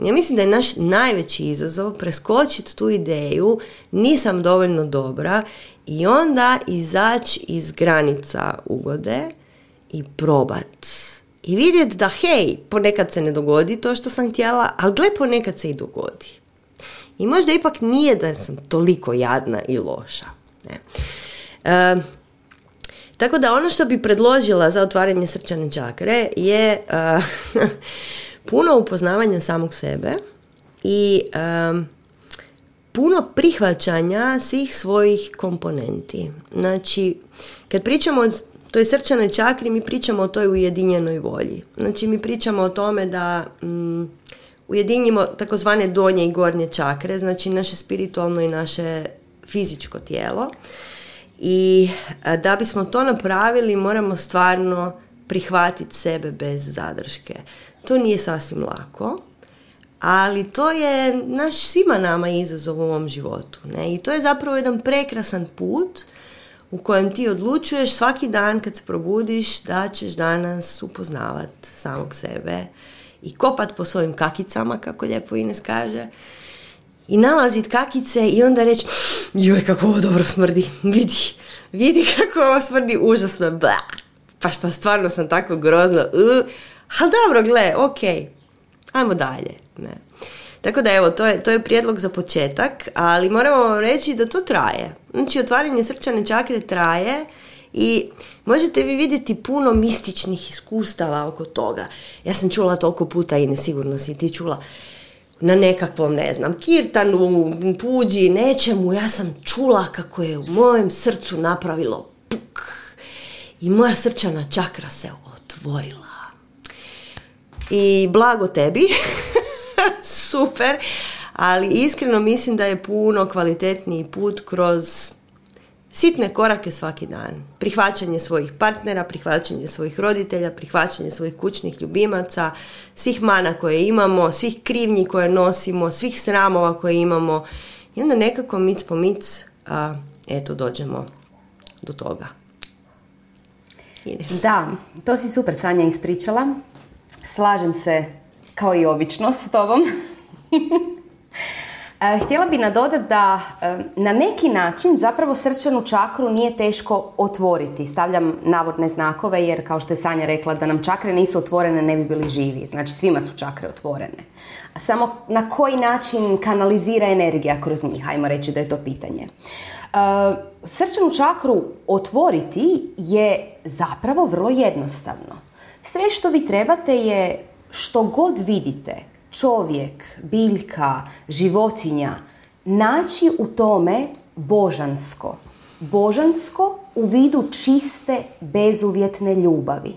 Ja mislim da je naš najveći izazov preskočiti tu ideju nisam dovoljno dobra i onda izaći iz granica ugode i probat. I vidjeti da hej, ponekad se ne dogodi to što sam htjela, ali gle ponekad se i dogodi. I možda ipak nije da sam toliko jadna i loša. Ne. E, tako da ono što bi predložila za otvaranje srčane čakre je e, puno upoznavanja samog sebe i puno prihvaćanja svih svojih komponenti. Znači, kad pričamo o toj srčanoj čakri, mi pričamo o toj ujedinjenoj volji. Znači, mi pričamo o tome da mm, ujedinjimo takozvane donje i gornje čakre, znači naše spiritualno i naše fizičko tijelo. I da bismo to napravili, moramo stvarno prihvatiti sebe bez zadrške. To nije sasvim lako, ali to je naš svima nama izazov u ovom životu. Ne? I to je zapravo jedan prekrasan put u kojem ti odlučuješ svaki dan kad se probudiš da ćeš danas upoznavat samog sebe i kopat po svojim kakicama, kako lijepo Ines kaže, i nalazit kakice i onda reći joj kako ovo dobro smrdi, vidi, vidi kako ovo smrdi užasno, bla, pa šta stvarno sam tako grozno, uh, ali dobro, gle, ok, ajmo dalje. Ne. Tako da evo, to je, to je prijedlog za početak, ali moramo vam reći da to traje. Znači, otvaranje srčane čakre traje I možete vi vidjeti puno mističnih iskustava oko toga. Ja sam čula toliko puta i nesigurno si ti čula na nekakvom, ne znam, kirtanu, puđi, nečemu, ja sam čula kako je u mojem srcu napravilo puk i moja srčana čakra se otvorila. I blago tebi, super, ali iskreno mislim da je puno kvalitetniji put kroz sitne korake svaki dan. Prihvaćanje svojih partnera, prihvaćanje svojih roditelja, prihvaćanje svojih kućnih ljubimaca, svih mana koje imamo, svih krivnji koje nosimo, svih sramova koje imamo. I onda nekako mic po mic, a, eto, dođemo do toga. Ines. Da, to si super Sanja ispričala. Slažem se kao i obično s tobom. E, htjela bi nadodati da e, na neki način zapravo srčanu čakru nije teško otvoriti. Stavljam navodne znakove jer kao što je Sanja rekla da nam čakre nisu otvorene ne bi bili živi. Znači svima su čakre otvorene. Samo na koji način kanalizira energija kroz njih, ajmo reći da je to pitanje. E, srčanu čakru otvoriti je zapravo vrlo jednostavno. Sve što vi trebate je što god vidite, čovjek, biljka, životinja, naći u tome božansko. Božansko u vidu čiste, bezuvjetne ljubavi.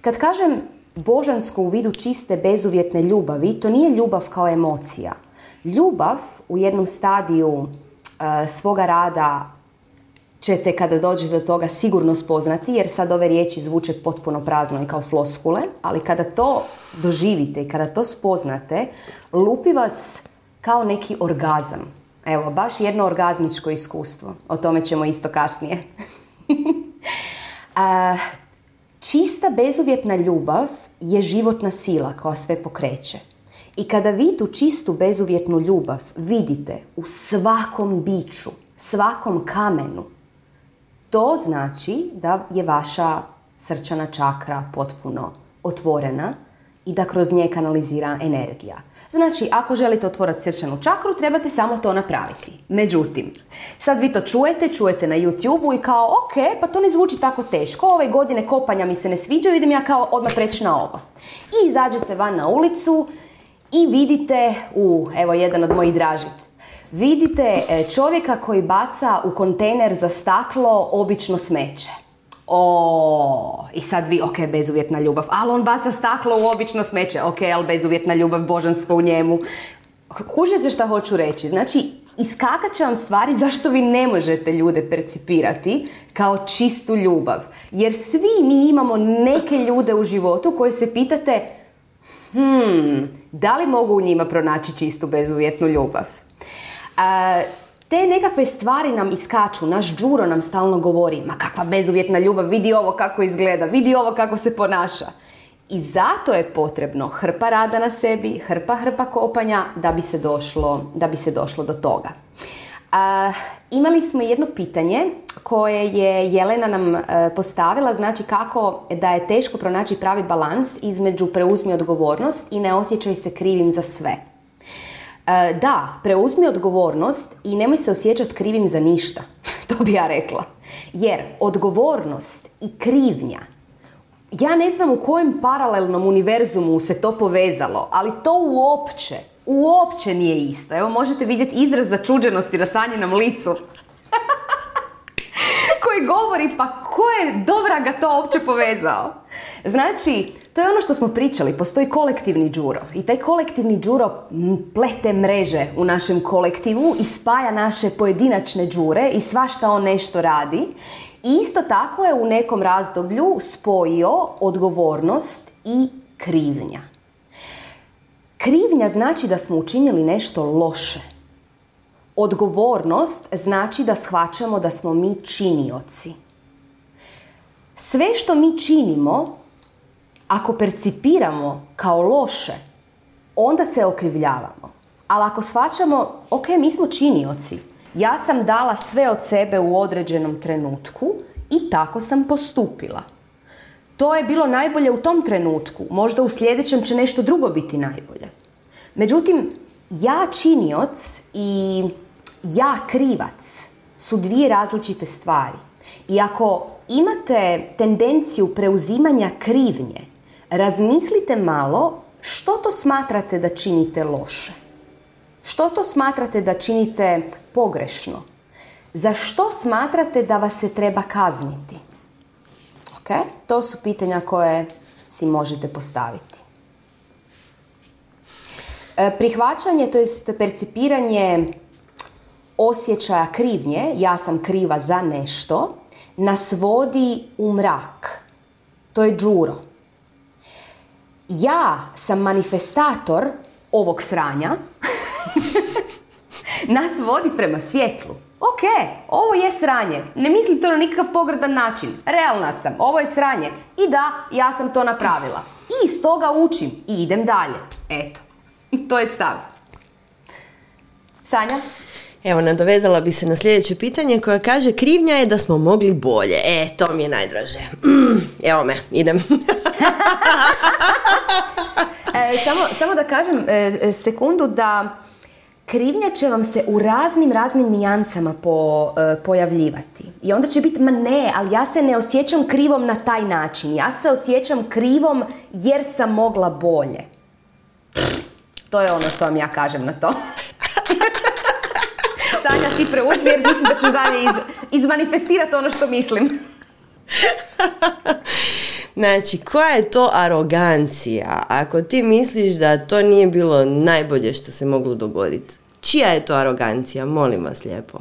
Kad kažem božansko u vidu čiste, bezuvjetne ljubavi, to nije ljubav kao emocija. Ljubav u jednom stadiju e, svoga rada ćete kada dođe do toga sigurno spoznati, jer sad ove riječi zvuče potpuno prazno i kao floskule, ali kada to doživite i kada to spoznate, lupi vas kao neki orgazam. Evo, baš jedno orgazmičko iskustvo. O tome ćemo isto kasnije. A, čista bezuvjetna ljubav je životna sila koja sve pokreće. I kada vi tu čistu bezuvjetnu ljubav vidite u svakom biću, svakom kamenu, to znači da je vaša srčana čakra potpuno otvorena i da kroz nje kanalizira energija. Znači, ako želite otvoriti srčanu čakru, trebate samo to napraviti. Međutim, sad vi to čujete, čujete na YouTube-u i kao, ok, pa to ne zvuči tako teško, ove godine kopanja mi se ne sviđaju, idem ja kao odmah preći na ovo. I izađete van na ulicu i vidite, u, evo jedan od mojih dražih vidite e, čovjeka koji baca u kontejner za staklo obično smeće. O, i sad vi, ok, bezuvjetna ljubav, ali on baca staklo u obično smeće, ok, ali bezuvjetna ljubav, božansko u njemu. Kužite šta hoću reći, znači iskakat će vam stvari zašto vi ne možete ljude percipirati kao čistu ljubav. Jer svi mi imamo neke ljude u životu koje se pitate, hmm, da li mogu u njima pronaći čistu bezuvjetnu ljubav? Te nekakve stvari nam iskaču, naš džuro nam stalno govori, ma kakva bezuvjetna ljubav, vidi ovo kako izgleda, vidi ovo kako se ponaša. I zato je potrebno hrpa rada na sebi, hrpa hrpa kopanja da bi se došlo, da bi se došlo do toga. imali smo jedno pitanje koje je Jelena nam e, postavila, znači kako da je teško pronaći pravi balans između preuzmi odgovornost i ne osjećaj se krivim za sve. E, da, preuzmi odgovornost i nemoj se osjećati krivim za ništa. to bi ja rekla. Jer odgovornost i krivnja ja ne znam u kojem paralelnom univerzumu se to povezalo, ali to uopće, uopće nije isto. Evo možete vidjeti izraz začuđenosti na sanjenom licu. Koji govori pa ko je dobra ga to uopće povezao. Znači, to je ono što smo pričali, postoji kolektivni džuro i taj kolektivni džuro plete mreže u našem kolektivu i spaja naše pojedinačne džure i svašta on nešto radi. I isto tako je u nekom razdoblju spojio odgovornost i krivnja. Krivnja znači da smo učinili nešto loše. Odgovornost znači da shvaćamo da smo mi činioci. Sve što mi činimo ako percipiramo kao loše, onda se okrivljavamo. Ali ako shvaćamo, ok, mi smo činioci, ja sam dala sve od sebe u određenom trenutku i tako sam postupila. To je bilo najbolje u tom trenutku, možda u sljedećem će nešto drugo biti najbolje. Međutim, ja činioc i ja krivac su dvije različite stvari. I ako imate tendenciju preuzimanja krivnje, razmislite malo što to smatrate da činite loše. Što to smatrate da činite pogrešno? Za što smatrate da vas se treba kazniti? Ok, to su pitanja koje si možete postaviti. E, prihvaćanje, to jest percipiranje osjećaja krivnje, ja sam kriva za nešto, nas vodi u mrak. To je džuro. Ja sam manifestator ovog sranja, nas vodi prema svjetlu. Ok, ovo je sranje. Ne mislim to na nikakav pogrdan način. Realna sam, ovo je sranje. I da, ja sam to napravila. I iz toga učim i idem dalje. Eto, to je stav. Sanja? Evo, nadovezala bi se na sljedeće pitanje koja kaže krivnja je da smo mogli bolje. E, to mi je najdraže. Mm, evo me, idem. e, samo, samo da kažem e, sekundu da krivnja će vam se u raznim, raznim nijansama po, e, pojavljivati. I onda će biti, ma ne, ali ja se ne osjećam krivom na taj način. Ja se osjećam krivom jer sam mogla bolje. To je ono što vam ja kažem na to. Sanja, ti preuzmi jer mislim da ću dalje iz, izmanifestirati ono što mislim. Znači, koja je to arogancija ako ti misliš da to nije bilo najbolje što se moglo dogoditi? Čija je to arogancija? Molim vas lijepo.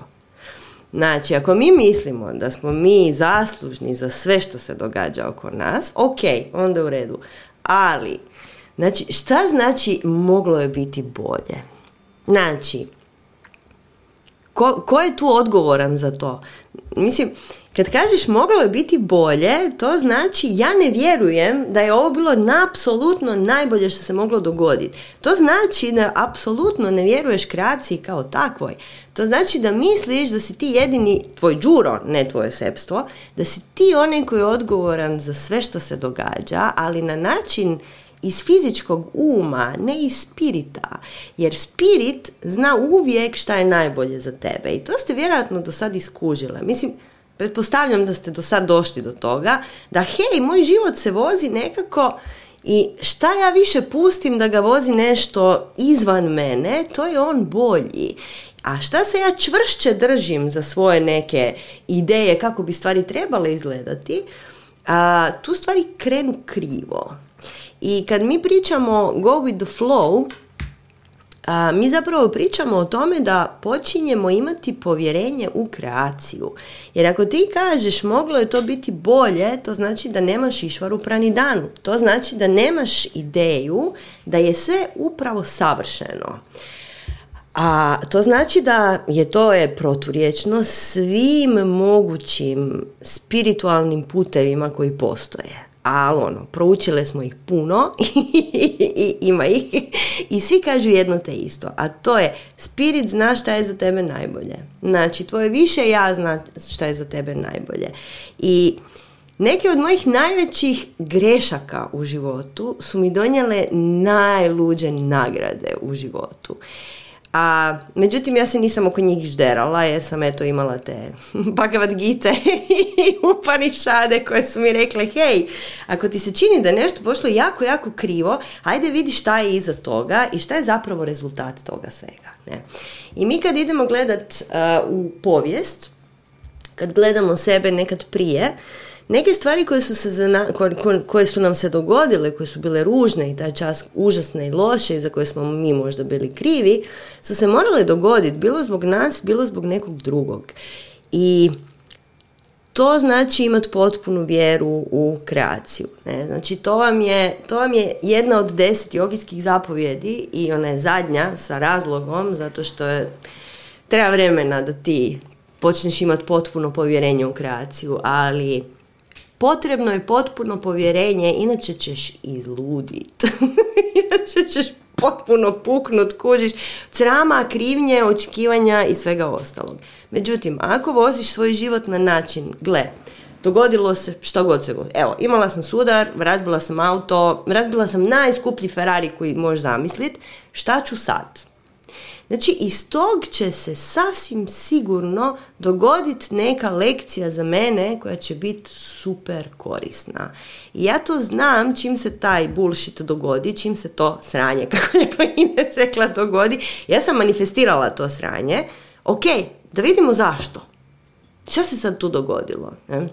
Znači, ako mi mislimo da smo mi zaslužni za sve što se događa oko nas, ok, onda u redu. Ali, znači, šta znači moglo je biti bolje? Znači, Ko, ko je tu odgovoran za to? Mislim, kad kažeš moglo je biti bolje, to znači ja ne vjerujem da je ovo bilo na apsolutno najbolje što se moglo dogoditi. To znači da apsolutno ne vjeruješ kreaciji kao takvoj. To znači da misliš da si ti jedini, tvoj džuro, ne tvoje sepstvo, da si ti onaj koji je odgovoran za sve što se događa, ali na način iz fizičkog uma, ne iz spirita. Jer spirit zna uvijek šta je najbolje za tebe. I to ste vjerojatno do sad iskužile. Mislim, pretpostavljam da ste do sad došli do toga, da hej, moj život se vozi nekako i šta ja više pustim da ga vozi nešto izvan mene, to je on bolji. A šta se ja čvršće držim za svoje neke ideje kako bi stvari trebale izgledati, a, tu stvari krenu krivo. I kad mi pričamo go with the flow, a, mi zapravo pričamo o tome da počinjemo imati povjerenje u kreaciju. Jer ako ti kažeš moglo je to biti bolje, to znači da nemaš išvar u danu. To znači da nemaš ideju da je sve upravo savršeno. A to znači da je to je proturječno svim mogućim spiritualnim putevima koji postoje ali ono, proučile smo ih puno i ima ih i svi kažu jedno te isto, a to je spirit zna šta je za tebe najbolje. Znači, tvoje više ja zna šta je za tebe najbolje. I neke od mojih najvećih grešaka u životu su mi donijele najluđe nagrade u životu. A, međutim, ja se nisam oko njih žderala jer sam eto imala te Bhagavad Gita i Upanišade koje su mi rekle hej, ako ti se čini da je nešto pošlo jako, jako krivo, ajde vidi šta je iza toga i šta je zapravo rezultat toga svega. Ne? I mi kad idemo gledat uh, u povijest, kad gledamo sebe nekad prije, neke stvari koje su, se koje su nam se dogodile, koje su bile ružne i taj čas užasne i loše i za koje smo mi možda bili krivi, su se morale dogoditi, bilo zbog nas, bilo zbog nekog drugog. I to znači imati potpunu vjeru u kreaciju. Ne? Znači to vam, je, to vam je jedna od deset jogijskih zapovjedi i ona je zadnja sa razlogom zato što je, treba vremena da ti počneš imati potpuno povjerenje u kreaciju, ali potrebno je potpuno povjerenje, inače ćeš izludit. inače ćeš potpuno puknut, kužiš, crama, krivnje, očekivanja i svega ostalog. Međutim, ako voziš svoj život na način, gle, dogodilo se što god se god. Evo, imala sam sudar, razbila sam auto, razbila sam najskuplji Ferrari koji možeš zamisliti, šta ću sad? Znači, iz tog će se sasvim sigurno dogoditi neka lekcija za mene koja će biti super korisna. I ja to znam čim se taj bullshit dogodi, čim se to sranje, kako je pa Ines rekla, dogodi. Ja sam manifestirala to sranje. Ok, da vidimo zašto. Šta se sad tu dogodilo? Ne?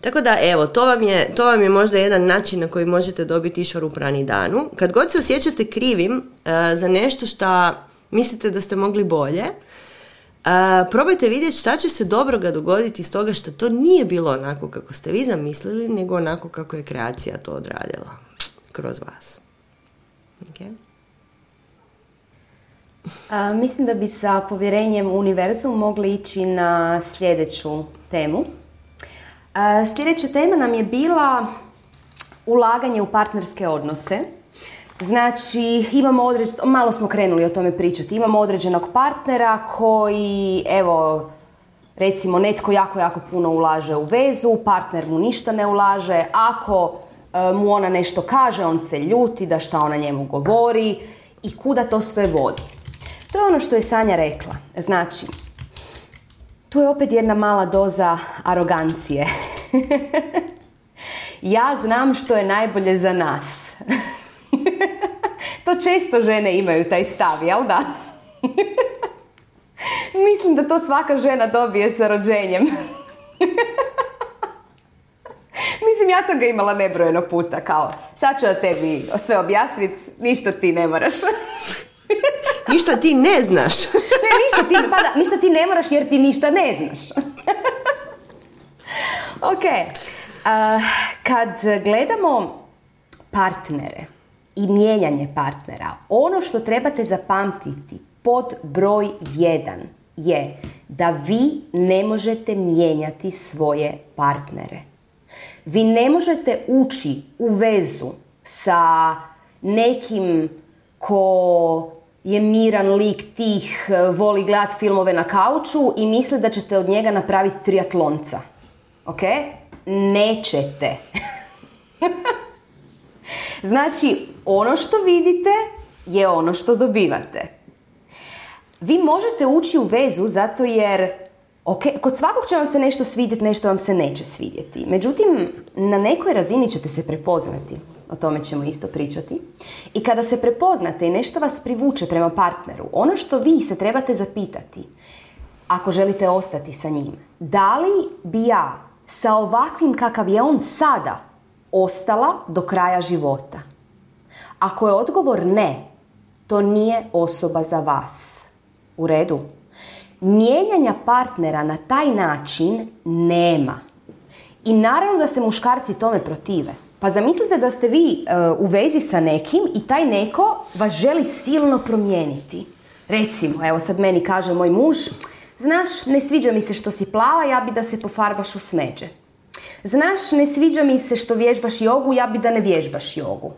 Tako da, evo, to vam, je, to vam je možda jedan način na koji možete dobiti išvar u prani danu. Kad god se osjećate krivim uh, za nešto što mislite da ste mogli bolje, uh, probajte vidjeti šta će se dobroga dogoditi iz toga što to nije bilo onako kako ste vi zamislili, nego onako kako je kreacija to odradila kroz vas. Okay. A, mislim da bi sa povjerenjem u univerzum mogli ići na sljedeću temu. A, sljedeća tema nam je bila ulaganje u partnerske odnose. Znači, imamo određen, malo smo krenuli o tome pričati, imamo određenog partnera koji, evo, recimo netko jako, jako puno ulaže u vezu, partner mu ništa ne ulaže, ako e, mu ona nešto kaže, on se ljuti da šta ona njemu govori i kuda to sve vodi. To je ono što je Sanja rekla. Znači, tu je opet jedna mala doza arogancije. ja znam što je najbolje za nas. To često žene imaju taj stav, jel da? Mislim da to svaka žena dobije sa rođenjem. Mislim, ja sam ga imala nebrojeno puta, kao, sad ću da tebi sve objasniti, ništa ti ne moraš. ništa ti ne znaš. ne, ništa ti, pa da, ništa ti ne moraš jer ti ništa ne znaš. ok. Uh, kad gledamo partnere i mijenjanje partnera, ono što trebate zapamtiti pod broj jedan je da vi ne možete mijenjati svoje partnere. Vi ne možete ući u vezu sa nekim ko je miran lik tih, voli gledat filmove na kauču i misli da ćete od njega napraviti triatlonca. Ok? Nećete. znači, ono što vidite je ono što dobivate. Vi možete ući u vezu zato jer Ok, kod svakog će vam se nešto svidjeti, nešto vam se neće svidjeti. Međutim, na nekoj razini ćete se prepoznati. O tome ćemo isto pričati. I kada se prepoznate i nešto vas privuče prema partneru, ono što vi se trebate zapitati, ako želite ostati sa njim, da li bi ja sa ovakvim kakav je on sada ostala do kraja života? Ako je odgovor ne, to nije osoba za vas. U redu? Mijenjanja partnera na taj način nema. I naravno da se muškarci tome protive. Pa zamislite da ste vi e, u vezi sa nekim i taj neko vas želi silno promijeniti. Recimo, evo sad meni kaže moj muž, znaš, ne sviđa mi se što si plava, ja bi da se pofarbaš u smeđe. Znaš, ne sviđa mi se što vježbaš jogu, ja bi da ne vježbaš jogu.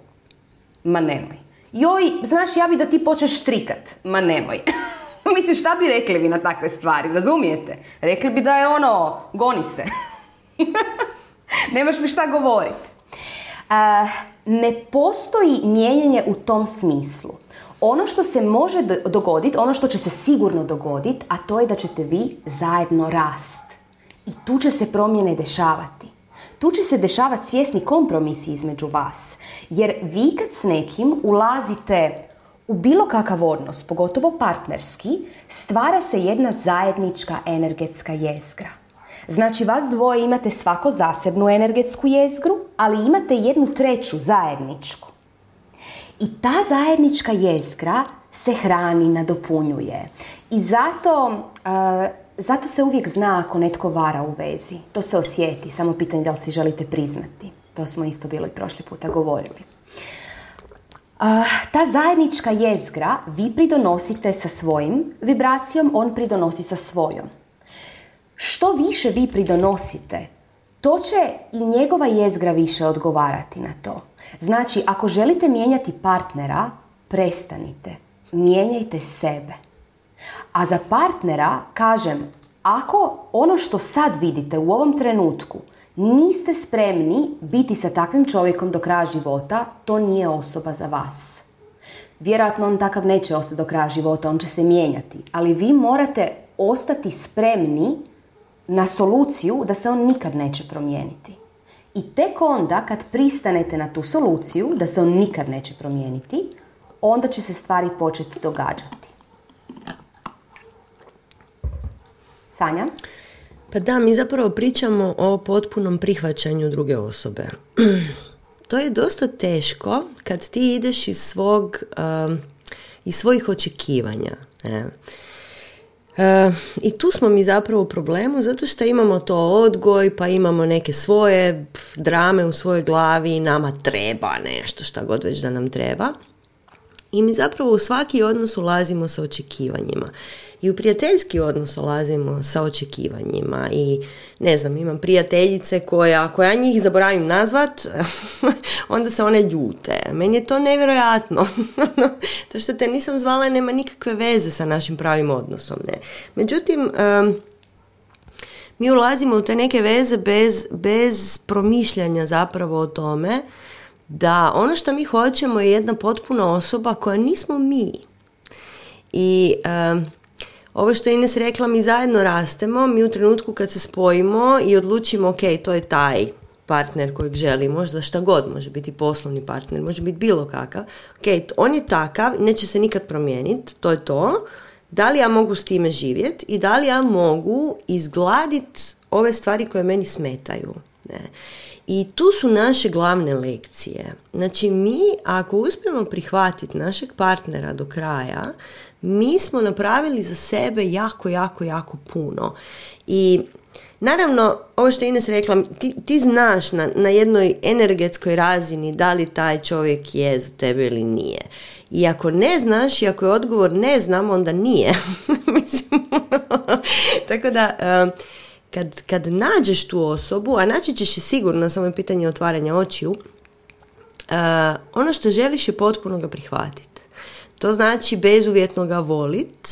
Ma nemoj. Joj, znaš, ja bi da ti počneš štrikat. Ma nemoj. Mislim, šta bi rekli vi na takve stvari, razumijete? Rekli bi da je ono, goni se. Nemaš mi šta govoriti. ne postoji mijenjanje u tom smislu. Ono što se može dogoditi, ono što će se sigurno dogoditi, a to je da ćete vi zajedno rast. I tu će se promjene dešavati. Tu će se dešavati svjesni kompromisi između vas. Jer vi kad s nekim ulazite u bilo kakav odnos, pogotovo partnerski, stvara se jedna zajednička energetska jezgra. Znači vas dvoje imate svako zasebnu energetsku jezgru, ali imate jednu treću zajedničku. I ta zajednička jezgra se hrani, nadopunjuje. I zato, eh, zato se uvijek zna ako netko vara u vezi. To se osjeti, samo pitanje da li si želite priznati. To smo isto bili prošli puta govorili ta zajednička jezgra vi pridonosite sa svojim vibracijom, on pridonosi sa svojom. Što više vi pridonosite, to će i njegova jezgra više odgovarati na to. Znači, ako želite mijenjati partnera, prestanite. Mijenjajte sebe. A za partnera kažem, ako ono što sad vidite u ovom trenutku niste spremni biti sa takvim čovjekom do kraja života, to nije osoba za vas. Vjerojatno on takav neće ostati do kraja života, on će se mijenjati. Ali vi morate ostati spremni na soluciju da se on nikad neće promijeniti. I tek onda kad pristanete na tu soluciju da se on nikad neće promijeniti, onda će se stvari početi događati. Sanja? Pa da, mi zapravo pričamo o potpunom prihvaćanju druge osobe. to je dosta teško kad ti ideš iz svog, um, iz svojih očekivanja. Ne? E, I tu smo mi zapravo u problemu zato što imamo to odgoj, pa imamo neke svoje drame u svojoj glavi nama treba nešto šta god već da nam treba. I mi zapravo u svaki odnos ulazimo sa očekivanjima. I u prijateljski odnos ulazimo sa očekivanjima. I ne znam, imam prijateljice koja, ako ja njih zaboravim nazvat, onda se one ljute. Meni je to nevjerojatno. to što te nisam zvala nema nikakve veze sa našim pravim odnosom. Ne. Međutim, mi ulazimo u te neke veze bez, bez promišljanja zapravo o tome da ono što mi hoćemo je jedna potpuna osoba koja nismo mi. I ovo što je Ines rekla, mi zajedno rastemo, mi u trenutku kad se spojimo i odlučimo, ok, to je taj partner kojeg želimo, za šta god može biti poslovni partner, može biti bilo kakav, ok, on je takav, neće se nikad promijeniti, to je to, da li ja mogu s time živjeti i da li ja mogu izgladiti ove stvari koje meni smetaju. Ne. I tu su naše glavne lekcije. Znači mi ako uspijemo prihvatiti našeg partnera do kraja, mi smo napravili za sebe jako, jako, jako puno. I naravno, ovo što je Ines rekla, ti, ti znaš na, na jednoj energetskoj razini da li taj čovjek je za tebe ili nije. I ako ne znaš i ako je odgovor ne znam, onda nije. Tako da, kad, kad nađeš tu osobu, a naći ćeš je sigurno, samo je pitanje otvaranja očiju, ono što želiš je potpuno ga prihvatiti. To znači bezuvjetno ga volit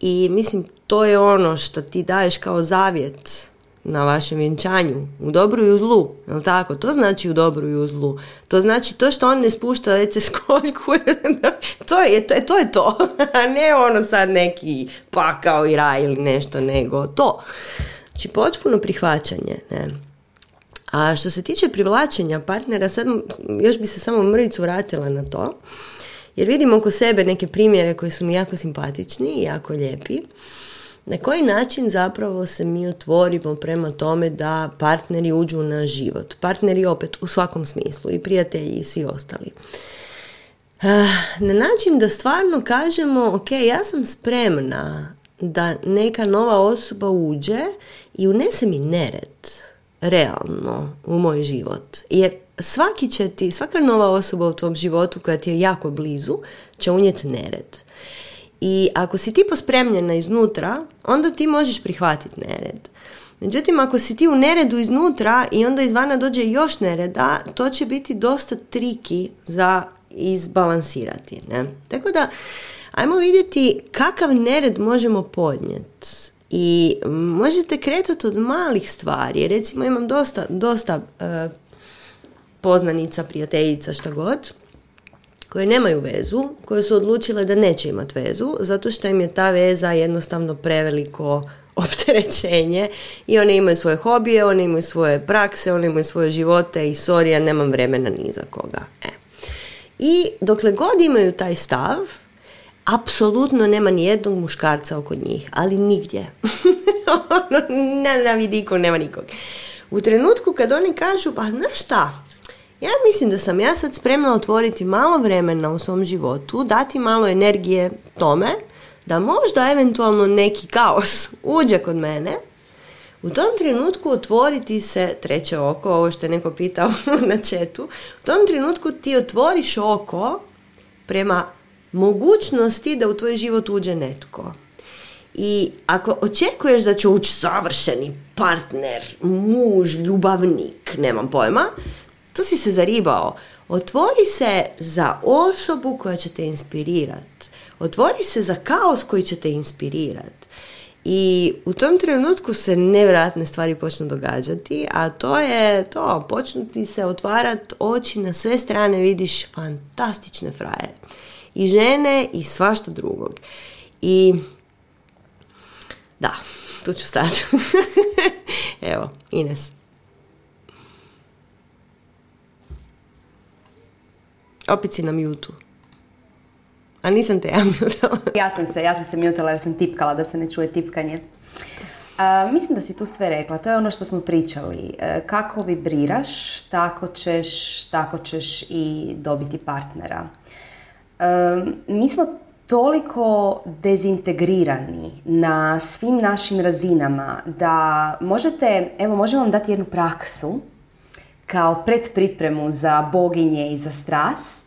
i mislim to je ono što ti daješ kao zavjet na vašem vjenčanju, u dobru i u zlu, jel tako? To znači u dobru i u zlu. To znači to što on ne spušta već se skoljku, to je to, je, to je to, a ne ono sad neki pakao i raj ili nešto, nego to. Znači potpuno prihvaćanje, ne? A što se tiče privlačenja partnera, sad još bi se samo mrvicu vratila na to. Jer vidim oko sebe neke primjere koji su mi jako simpatični i jako lijepi. Na koji način zapravo se mi otvorimo prema tome da partneri uđu na život. Partneri opet u svakom smislu i prijatelji i svi ostali. Ah, na način da stvarno kažemo, ok, ja sam spremna da neka nova osoba uđe i unese mi nered realno u moj život. Jer svaki će ti, svaka nova osoba u tvom životu koja ti je jako blizu će unijeti nered. I ako si ti pospremljena iznutra, onda ti možeš prihvatiti nered. Međutim, ako si ti u neredu iznutra i onda izvana dođe još nereda, to će biti dosta triki za izbalansirati. Ne? Tako da, ajmo vidjeti kakav nered možemo podnijeti. I možete kretati od malih stvari. Recimo imam dosta, dosta e, poznanica, prijateljica, što god, koje nemaju vezu, koje su odlučile da neće imati vezu, zato što im je ta veza jednostavno preveliko opterećenje i one imaju svoje hobije, one imaju svoje prakse, one imaju svoje živote i sorry, ja nemam vremena ni za koga. E. I dokle god imaju taj stav, apsolutno nema ni jednog muškarca oko njih, ali nigdje. na, na vidiku nema nikog. U trenutku kad oni kažu, pa znaš šta, ja mislim da sam ja sad spremna otvoriti malo vremena u svom životu, dati malo energije tome, da možda eventualno neki kaos uđe kod mene, u tom trenutku otvoriti se treće oko, ovo što je neko pitao na četu, u tom trenutku ti otvoriš oko prema mogućnosti da u tvoj život uđe netko. I ako očekuješ da će ući savršeni partner, muž, ljubavnik, nemam pojma, to si se zaribao. Otvori se za osobu koja će te inspirirati. Otvori se za kaos koji će te inspirirati. I u tom trenutku se nevjerojatne stvari počnu događati, a to je to, počnu ti se otvarati oči na sve strane, vidiš fantastične frajere. i žene i svašta drugog. I da, tu ću stati. Evo, Ines. Opet si na mjutu. A nisam te ja mjutala. ja sam se, ja sam se mjutala jer sam tipkala da se ne čuje tipkanje. mislim da si tu sve rekla, to je ono što smo pričali. E, kako vibriraš, tako ćeš, tako ćeš i dobiti partnera. E, mi smo toliko dezintegrirani na svim našim razinama da možete, evo možemo vam dati jednu praksu kao predpripremu za boginje i za strast.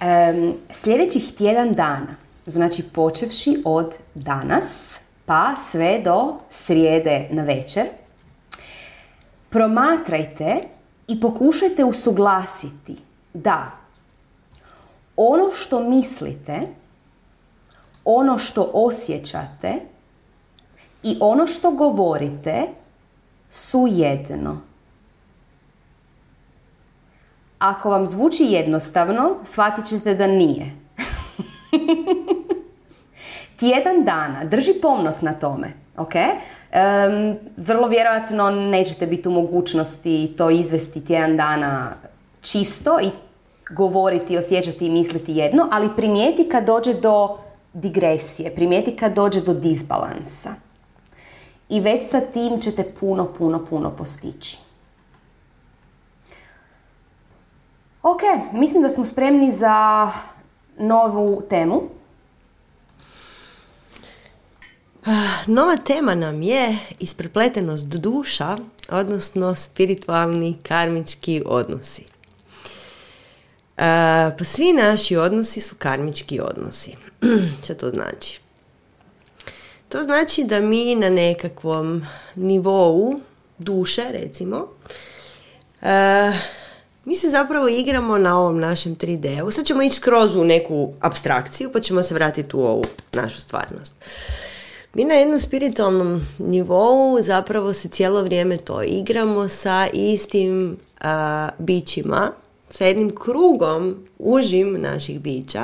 Um, sljedećih tjedan dana, znači počevši od danas pa sve do srijede na večer, promatrajte i pokušajte usuglasiti da ono što mislite ono što osjećate i ono što govorite su jedno. Ako vam zvuči jednostavno, shvatit ćete da nije. Tjedan dana, drži pomnost na tome, ok? vrlo vjerojatno nećete biti u mogućnosti to izvesti tjedan dana čisto i govoriti, osjećati i misliti jedno, ali primijeti kad dođe do digresije, primijeti kad dođe do disbalansa. I već sa tim ćete puno, puno, puno postići. Ok, mislim da smo spremni za novu temu. Ah, nova tema nam je isprepletenost duša, odnosno spiritualni karmički odnosi. Pa svi naši odnosi su karmički odnosi. Što to znači? To znači da mi na nekakvom nivou duše, recimo, mi se zapravo igramo na ovom našem 3D-u. Sad ćemo ići skroz u neku abstrakciju, pa ćemo se vratiti u ovu našu stvarnost. Mi na jednom spiritualnom nivou zapravo se cijelo vrijeme to igramo sa istim bićima, sa jednim krugom užim naših bića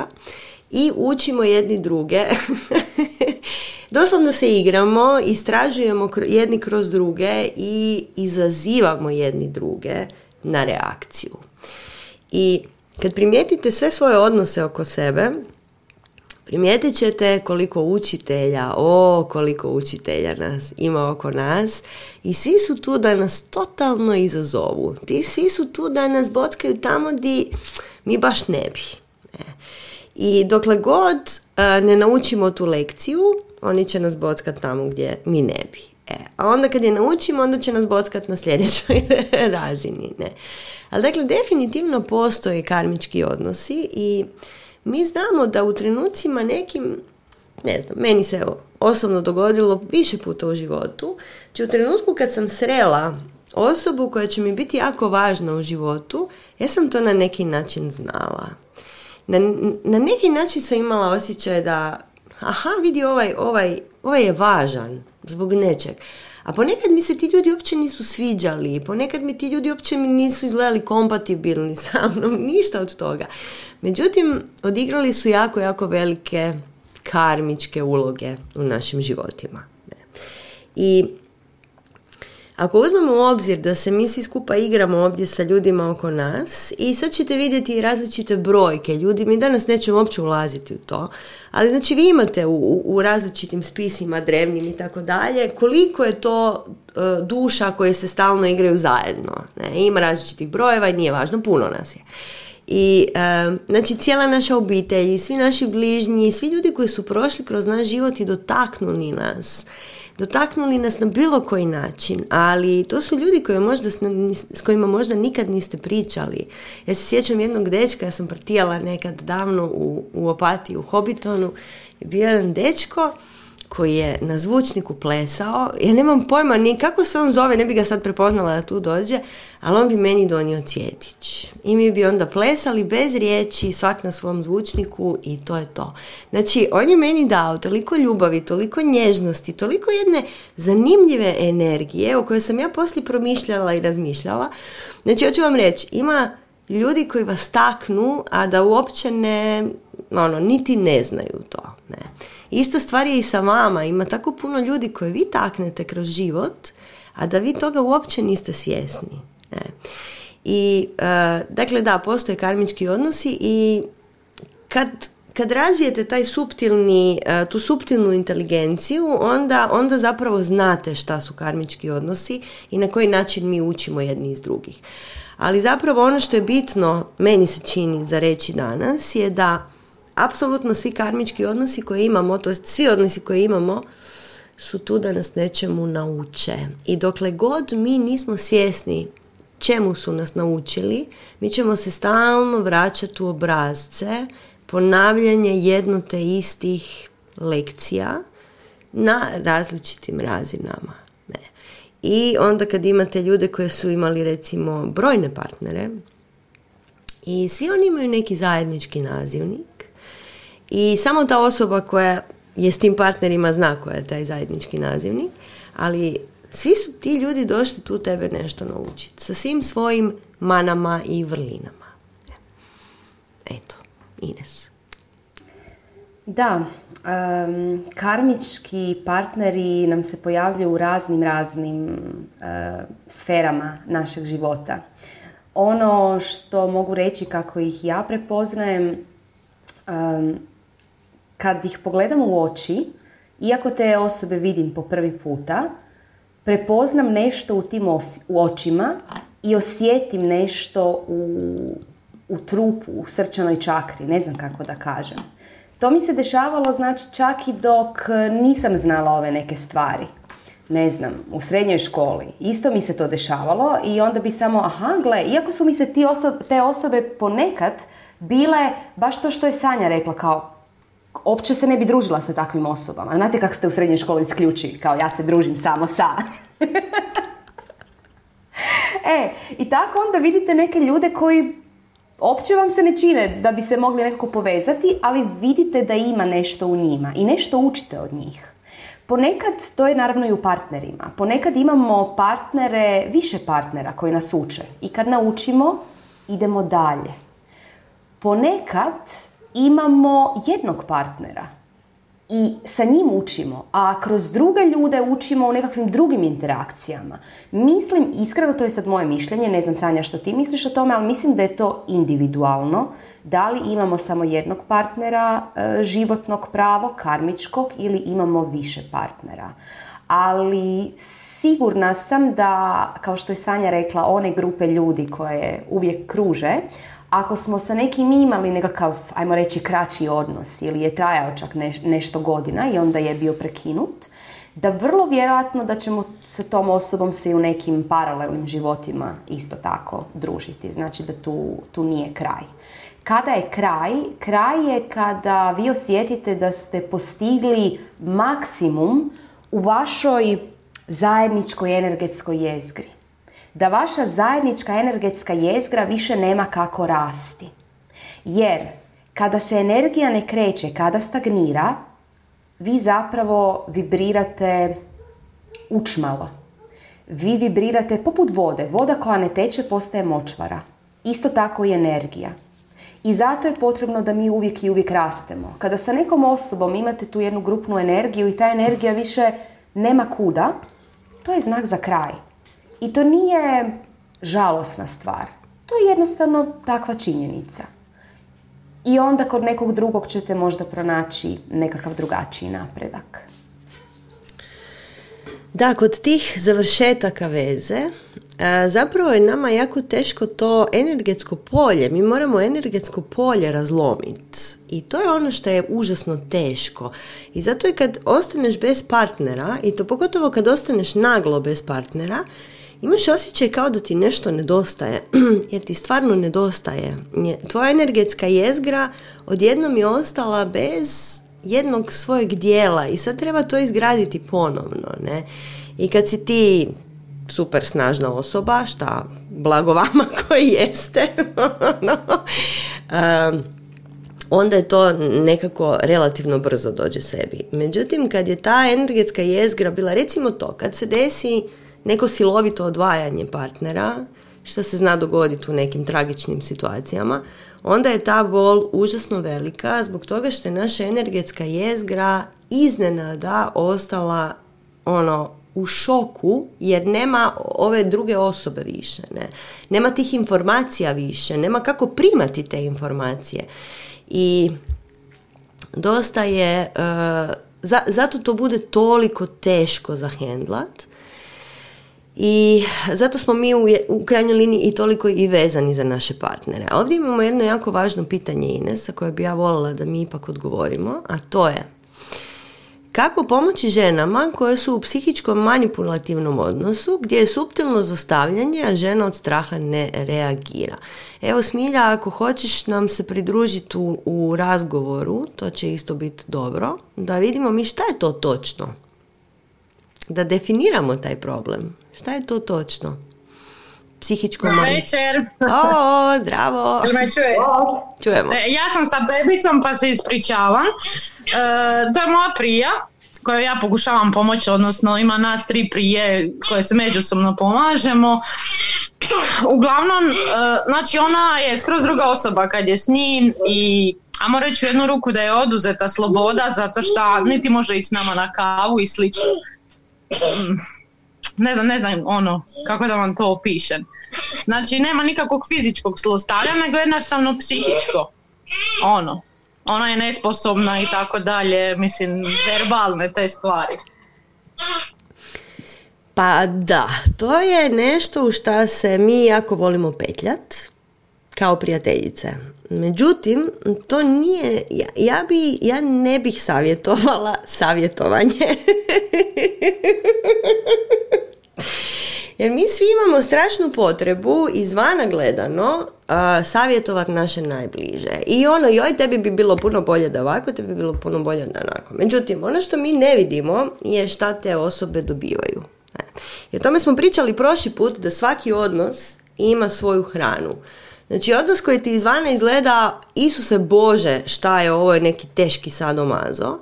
i učimo jedni druge. Doslovno se igramo, istražujemo jedni kroz druge i izazivamo jedni druge na reakciju. I kad primijetite sve svoje odnose oko sebe, primijetit ćete koliko učitelja, o koliko učitelja nas ima oko nas i svi su tu da nas totalno izazovu. Ti svi su tu da nas bockaju tamo di mi baš ne bi. E. I dokle god e, ne naučimo tu lekciju, oni će nas bockati tamo gdje mi ne bi. E, a onda kad je naučimo, onda će nas bockati na sljedećoj razini. Ne? Ali dakle, definitivno postoje karmički odnosi i mi znamo da u trenucima nekim, ne znam, meni se osobno dogodilo više puta u životu, znači u trenutku kad sam srela osobu koja će mi biti jako važna u životu, ja sam to na neki način znala. Na, na neki način sam imala osjećaj da, aha, vidi ovaj, ovaj, ovaj je važan zbog nečeg. A ponekad mi se ti ljudi uopće nisu sviđali, ponekad mi ti ljudi uopće nisu izgledali kompatibilni sa mnom, ništa od toga. Međutim, odigrali su jako, jako velike karmičke uloge u našim životima. I ako uzmemo u obzir da se mi svi skupa igramo ovdje sa ljudima oko nas i sad ćete vidjeti različite brojke ljudi, mi danas nećemo uopće ulaziti u to, ali znači vi imate u, u različitim spisima drevnim i tako dalje, koliko je to e, duša koje se stalno igraju zajedno. Ne? Ima različitih brojeva i nije važno, puno nas je. I e, znači cijela naša obitelj svi naši bližnji, svi ljudi koji su prošli kroz naš život i dotaknuli nas dotaknuli nas na bilo koji način, ali to su ljudi koji možda, s kojima možda nikad niste pričali. Ja se sjećam jednog dečka, ja sam partijala nekad davno u, u Opatiji, u Hobitonu, je bio jedan dečko koji je na zvučniku plesao. Ja nemam pojma ni kako se on zove, ne bi ga sad prepoznala da tu dođe, ali on bi meni donio cvjetić. I mi bi onda plesali bez riječi, svak na svom zvučniku i to je to. Znači, on je meni dao toliko ljubavi, toliko nježnosti, toliko jedne zanimljive energije o kojoj sam ja poslije promišljala i razmišljala. Znači, hoću vam reći, ima ljudi koji vas taknu, a da uopće ne, ono, niti ne znaju to. Ne. Ista stvar je i sa vama. Ima tako puno ljudi koje vi taknete kroz život, a da vi toga uopće niste svjesni. Ne. I, uh, dakle, da, postoje karmički odnosi i kad kad razvijete taj suptilni, e, tu suptilnu inteligenciju, onda, onda zapravo znate šta su karmički odnosi i na koji način mi učimo jedni iz drugih. Ali zapravo ono što je bitno, meni se čini za reći danas, je da apsolutno svi karmički odnosi koje imamo, to jest svi odnosi koje imamo, su tu da nas nečemu nauče. I dokle god mi nismo svjesni čemu su nas naučili, mi ćemo se stalno vraćati u obrazce ponavljanje jedno te istih lekcija na različitim razinama. Ne. I onda kad imate ljude koji su imali recimo brojne partnere i svi oni imaju neki zajednički nazivnik i samo ta osoba koja je s tim partnerima zna koja je taj zajednički nazivnik, ali svi su ti ljudi došli tu tebe nešto naučiti sa svim svojim manama i vrlinama. Eto. Ines. Da, karmički partneri nam se pojavljuju u raznim, raznim sferama našeg života. Ono što mogu reći kako ih ja prepoznajem, kad ih pogledam u oči, iako te osobe vidim po prvi puta, prepoznam nešto u tim u očima i osjetim nešto u u trupu, u srčanoj čakri, ne znam kako da kažem. To mi se dešavalo znači čak i dok nisam znala ove neke stvari. Ne znam, u srednjoj školi. Isto mi se to dešavalo i onda bi samo, aha, gle, iako su mi se ti te osobe ponekad bile baš to što je Sanja rekla, kao opće se ne bi družila sa takvim osobama. Znate kako ste u srednjoj školi isključili, kao ja se družim samo sa. e, i tako onda vidite neke ljude koji opće vam se ne čine da bi se mogli nekako povezati, ali vidite da ima nešto u njima i nešto učite od njih. Ponekad, to je naravno i u partnerima, ponekad imamo partnere, više partnera koji nas uče i kad naučimo, idemo dalje. Ponekad imamo jednog partnera i sa njim učimo, a kroz druge ljude učimo u nekakvim drugim interakcijama. Mislim, iskreno, to je sad moje mišljenje, ne znam Sanja što ti misliš o tome, ali mislim da je to individualno. Da li imamo samo jednog partnera e, životnog pravo, karmičkog, ili imamo više partnera. Ali sigurna sam da, kao što je Sanja rekla, one grupe ljudi koje uvijek kruže, ako smo sa nekim imali nekakav, ajmo reći, kraći odnos ili je trajao čak nešto godina i onda je bio prekinut, da vrlo vjerojatno da ćemo sa tom osobom se i u nekim paralelnim životima isto tako družiti. Znači da tu, tu nije kraj. Kada je kraj? Kraj je kada vi osjetite da ste postigli maksimum u vašoj zajedničkoj energetskoj jezgri da vaša zajednička energetska jezgra više nema kako rasti. Jer kada se energija ne kreće, kada stagnira, vi zapravo vibrirate učmalo. Vi vibrirate poput vode. Voda koja ne teče postaje močvara. Isto tako i energija. I zato je potrebno da mi uvijek i uvijek rastemo. Kada sa nekom osobom imate tu jednu grupnu energiju i ta energija više nema kuda, to je znak za kraj. I to nije žalosna stvar. To je jednostavno takva činjenica. I onda kod nekog drugog ćete možda pronaći nekakav drugačiji napredak. Da, kod tih završetaka veze zapravo je nama jako teško to energetsko polje. Mi moramo energetsko polje razlomiti. I to je ono što je užasno teško. I zato je kad ostaneš bez partnera, i to pogotovo kad ostaneš naglo bez partnera, imaš osjećaj kao da ti nešto nedostaje, jer ti stvarno nedostaje. Tvoja energetska jezgra odjednom je ostala bez jednog svojeg dijela i sad treba to izgraditi ponovno. Ne? I kad si ti super snažna osoba, šta blago vama koji jeste, um, onda je to nekako relativno brzo dođe sebi. Međutim, kad je ta energetska jezgra bila, recimo to, kad se desi neko silovito odvajanje partnera, što se zna dogoditi u nekim tragičnim situacijama, onda je ta bol užasno velika zbog toga što je naša energetska jezgra iznenada ostala ono u šoku jer nema ove druge osobe više, ne? Nema tih informacija više, nema kako primati te informacije. I dosta je, e, zato to bude toliko teško za hendlat i zato smo mi u, krajnjoj liniji i toliko i vezani za naše partnere. Ovdje imamo jedno jako važno pitanje Ines, koje bi ja voljela da mi ipak odgovorimo, a to je kako pomoći ženama koje su u psihičkom manipulativnom odnosu gdje je suptilno zostavljanje, a žena od straha ne reagira. Evo Smilja, ako hoćeš nam se pridružiti u, u razgovoru, to će isto biti dobro, da vidimo mi šta je to točno. Da definiramo taj problem. Šta je to točno? Psihičko Dobar večer. O, zdravo. me čuje? Čujemo. E, ja sam sa bebicom pa se ispričavam. E, to je moja prija kojoj ja pokušavam pomoći, odnosno ima nas tri prije koje se međusobno pomažemo. Uglavnom, e, znači ona je skroz druga osoba kad je s njim i a reći u jednu ruku da je oduzeta sloboda zato što niti može ići nama na kavu i slično. Ne znam, ne znam ono, kako da vam to opišem. Znači nema nikakvog fizičkog zlostavljanja, nego jednostavno psihičko. Ono, ona je nesposobna i tako dalje, mislim, verbalne te stvari. Pa da, to je nešto u šta se mi jako volimo petljat, kao prijateljice. Međutim, to nije, ja, ja, bi, ja ne bih savjetovala savjetovanje. Jer mi svi imamo strašnu potrebu izvana gledano uh, savjetovati naše najbliže. I ono, joj, tebi bi bilo puno bolje da ovako, tebi bi bilo puno bolje da onako. Međutim, ono što mi ne vidimo je šta te osobe dobivaju. I o tome smo pričali prošli put da svaki odnos ima svoju hranu. Znači, odnos koji ti izvana izgleda, Isuse Bože, šta je ovo, neki teški sadomazo,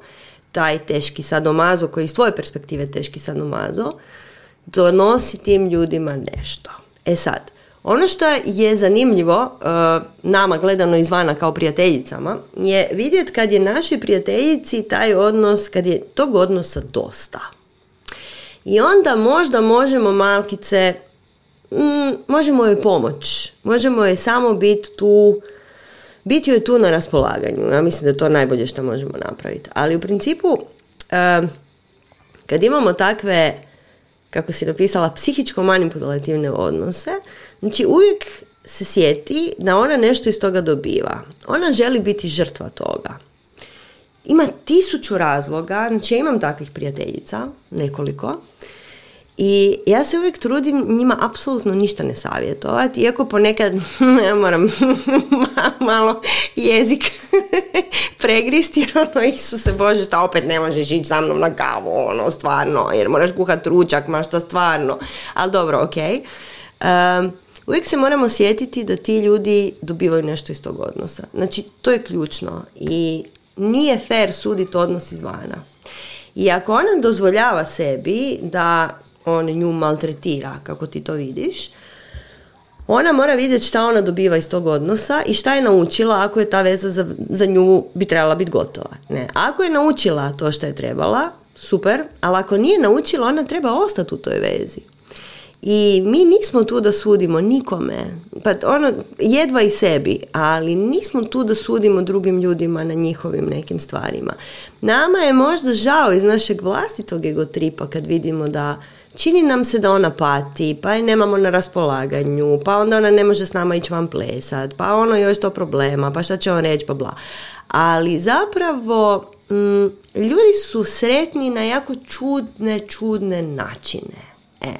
taj teški sadomazo koji iz tvoje perspektive teški sadomazo, donosi tim ljudima nešto. E sad, ono što je zanimljivo uh, nama gledano izvana kao prijateljicama je vidjeti kad je našoj prijateljici taj odnos, kad je tog odnosa dosta. I onda možda možemo malkice, mm, možemo joj pomoć, možemo joj samo biti tu, biti joj tu na raspolaganju. Ja mislim da je to najbolje što možemo napraviti. Ali u principu, uh, kad imamo takve kako si napisala, psihičko-manipulativne odnose, znači uvijek se sjeti da ona nešto iz toga dobiva. Ona želi biti žrtva toga. Ima tisuću razloga, znači ja imam takvih prijateljica, nekoliko, i ja se uvijek trudim njima apsolutno ništa ne savjetovati, iako ponekad ja moram malo jezik pregristi, jer ono, se Bože, šta opet ne možeš ići sa mnom na kavu, ono, stvarno, jer moraš kuhat ručak, ma šta stvarno, ali dobro, ok. Um, uvijek se moramo sjetiti da ti ljudi dobivaju nešto iz tog odnosa. Znači, to je ključno i nije fair suditi odnos izvana. I ako ona dozvoljava sebi da on nju maltretira, kako ti to vidiš, ona mora vidjeti šta ona dobiva iz tog odnosa i šta je naučila ako je ta veza za, za nju bi trebala biti gotova. Ne. Ako je naučila to što je trebala, super, ali ako nije naučila, ona treba ostati u toj vezi. I mi nismo tu da sudimo nikome, pa ono, jedva i sebi, ali nismo tu da sudimo drugim ljudima na njihovim nekim stvarima. Nama je možda žao iz našeg vlastitog egotripa kad vidimo da čini nam se da ona pati, pa je nemamo na raspolaganju, pa onda ona ne može s nama ići van plesat, pa ono joj to problema, pa šta će on reći, pa bla. Ali zapravo mm, ljudi su sretni na jako čudne, čudne načine. E,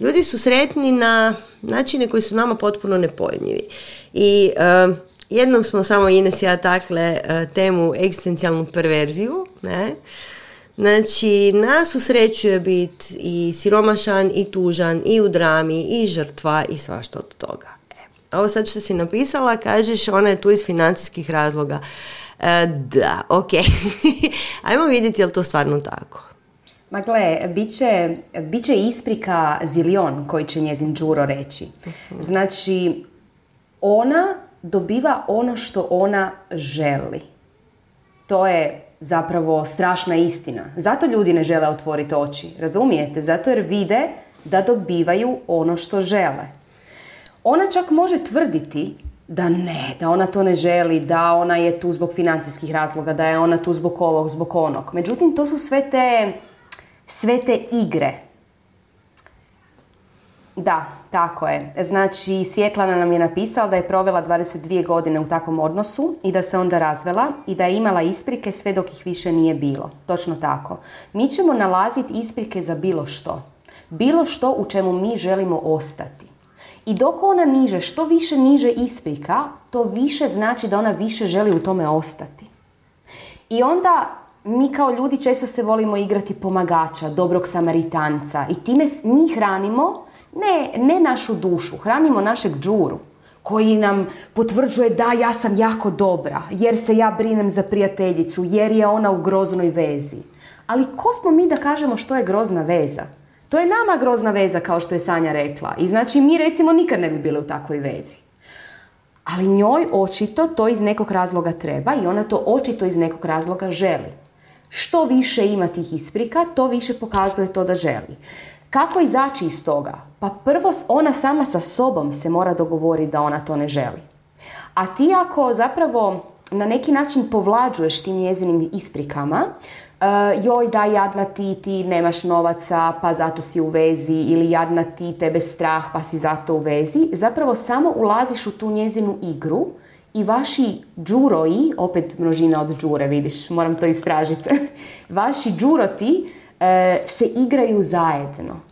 ljudi su sretni na načine koji su nama potpuno nepojmljivi. I uh, jednom smo samo Ines i ja takle uh, temu egzistencijalnu perverziju, ne, Znači, nas usrećuje biti i siromašan, i tužan, i u drami, i žrtva, i svašta od toga. E, ovo sad što si napisala, kažeš, ona je tu iz financijskih razloga. E, da, ok. Ajmo vidjeti je li to stvarno tako. Ma gle, bit će, bit će isprika zilion koji će njezin Đuro reći. Znači, ona dobiva ono što ona želi. To je zapravo strašna istina. Zato ljudi ne žele otvoriti oči, razumijete? Zato jer vide da dobivaju ono što žele. Ona čak može tvrditi da ne, da ona to ne želi, da ona je tu zbog financijskih razloga, da je ona tu zbog ovog, zbog onog. Međutim, to su sve te, sve te igre. Da, tako je. Znači, Svjetlana nam je napisala da je provela 22 godine u takvom odnosu i da se onda razvela i da je imala isprike sve dok ih više nije bilo. Točno tako. Mi ćemo nalaziti isprike za bilo što. Bilo što u čemu mi želimo ostati. I dok ona niže, što više niže isprika, to više znači da ona više želi u tome ostati. I onda mi kao ljudi često se volimo igrati pomagača, dobrog samaritanca i time mi hranimo ne, ne našu dušu, hranimo našeg džuru koji nam potvrđuje da ja sam jako dobra, jer se ja brinem za prijateljicu, jer je ona u groznoj vezi. Ali ko smo mi da kažemo što je grozna veza? To je nama grozna veza, kao što je Sanja rekla. I znači mi recimo nikad ne bi bili u takvoj vezi. Ali njoj očito to iz nekog razloga treba i ona to očito iz nekog razloga želi. Što više ima tih isprika, to više pokazuje to da želi. Kako izaći iz toga? Pa prvo ona sama sa sobom se mora dogovoriti da ona to ne želi. A ti ako zapravo na neki način povlađuješ tim njezinim isprikama, uh, joj da jadna ti, ti nemaš novaca pa zato si u vezi ili jadna ti, tebe strah pa si zato u vezi, zapravo samo ulaziš u tu njezinu igru i vaši džuroji, opet množina od džure vidiš, moram to istražiti, vaši džuroti uh, se igraju zajedno.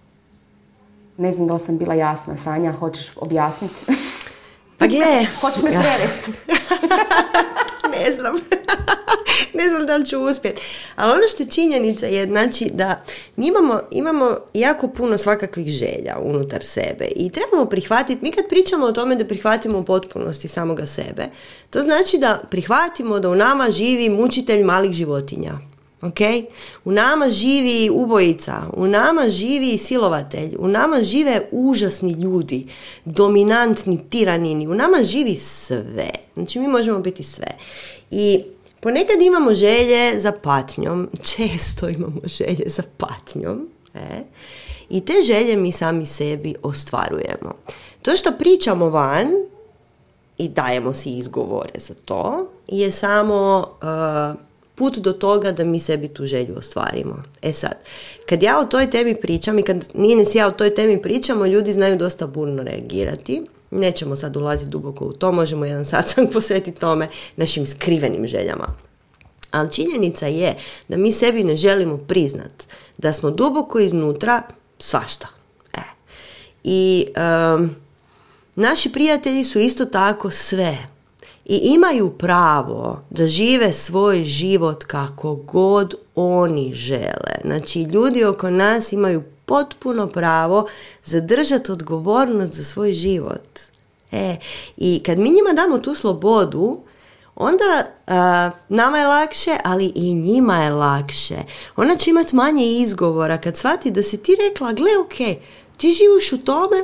Ne znam da li sam bila jasna, Sanja, hoćeš objasniti? Pa gle... Hoćeš me prevesti? ne znam. ne znam da li ću uspjeti. Ali ono što je činjenica je znači da mi imamo, imamo jako puno svakakvih želja unutar sebe i trebamo prihvatiti, mi kad pričamo o tome da prihvatimo u potpunosti samoga sebe, to znači da prihvatimo da u nama živi mučitelj malih životinja. Ok? U nama živi ubojica, u nama živi silovatelj, u nama žive užasni ljudi, dominantni tiranini, u nama živi sve. Znači mi možemo biti sve. I ponekad imamo želje za patnjom, često imamo želje za patnjom. E? I te želje mi sami sebi ostvarujemo. To što pričamo van i dajemo si izgovore za to je samo... Uh, put do toga da mi sebi tu želju ostvarimo. E sad, kad ja o toj temi pričam i kad nije ja o toj temi pričamo, ljudi znaju dosta burno reagirati. Nećemo sad ulaziti duboko u to, možemo jedan sam posvetiti tome našim skrivenim željama. Ali činjenica je da mi sebi ne želimo priznat da smo duboko iznutra svašta. E. I naši prijatelji su isto tako sve i imaju pravo da žive svoj život kako god oni žele. Znači, ljudi oko nas imaju potpuno pravo zadržati odgovornost za svoj život. E, I kad mi njima damo tu slobodu, onda nama je lakše, ali i njima je lakše. Ona će imati manje izgovora kad shvati da si ti rekla, gle, ok, ti živiš u tome,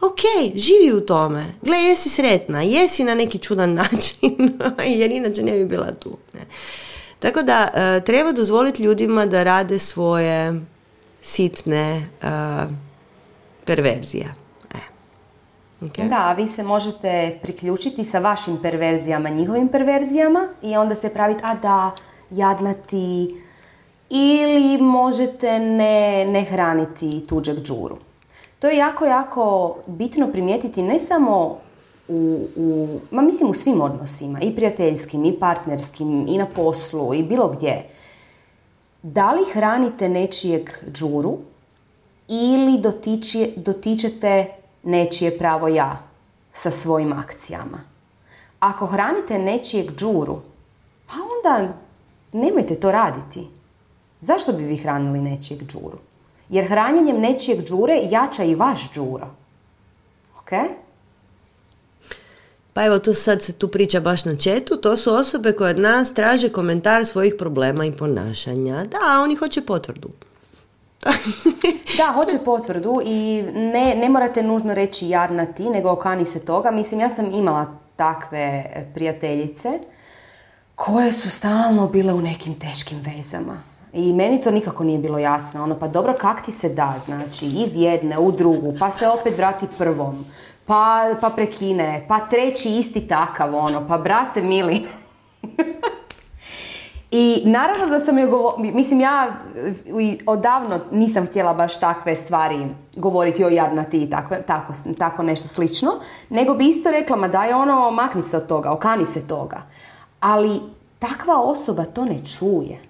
ok, živi u tome. Gle, jesi sretna, jesi na neki čudan način, jer inače ne bi bila tu. Ne. Tako da e, treba dozvoliti ljudima da rade svoje sitne uh, perverzije. E. Okay. Da, vi se možete priključiti sa vašim perverzijama, njihovim perverzijama i onda se praviti, a da, jadna ti, ili možete ne, ne hraniti tuđeg džuru. To je jako, jako bitno primijetiti ne samo u, u, ma mislim u svim odnosima, i prijateljskim, i partnerskim, i na poslu, i bilo gdje. Da li hranite nečijeg džuru ili dotiči, dotičete nečije pravo ja sa svojim akcijama? Ako hranite nečijeg džuru, pa onda nemojte to raditi. Zašto bi vi hranili nečijeg džuru? Jer hranjenjem nečijeg džure jača i vaš džuro. Ok? Pa evo tu sad se tu priča baš na četu, to su osobe koje od nas traže komentar svojih problema i ponašanja. Da, oni hoće potvrdu. da, hoće potvrdu i ne, ne morate nužno reći jadna ti, nego okani se toga. Mislim, ja sam imala takve prijateljice koje su stalno bile u nekim teškim vezama. I meni to nikako nije bilo jasno. Ono, pa dobro, kak ti se da, znači, iz jedne u drugu, pa se opet vrati prvom, pa, pa prekine, pa treći isti takav, ono, pa brate mili. I naravno da sam joj govorila, mislim ja odavno nisam htjela baš takve stvari govoriti o jadna ti tako, tako, tako nešto slično, nego bi isto rekla, ma daj ono, makni se od toga, okani se toga. Ali takva osoba to ne čuje.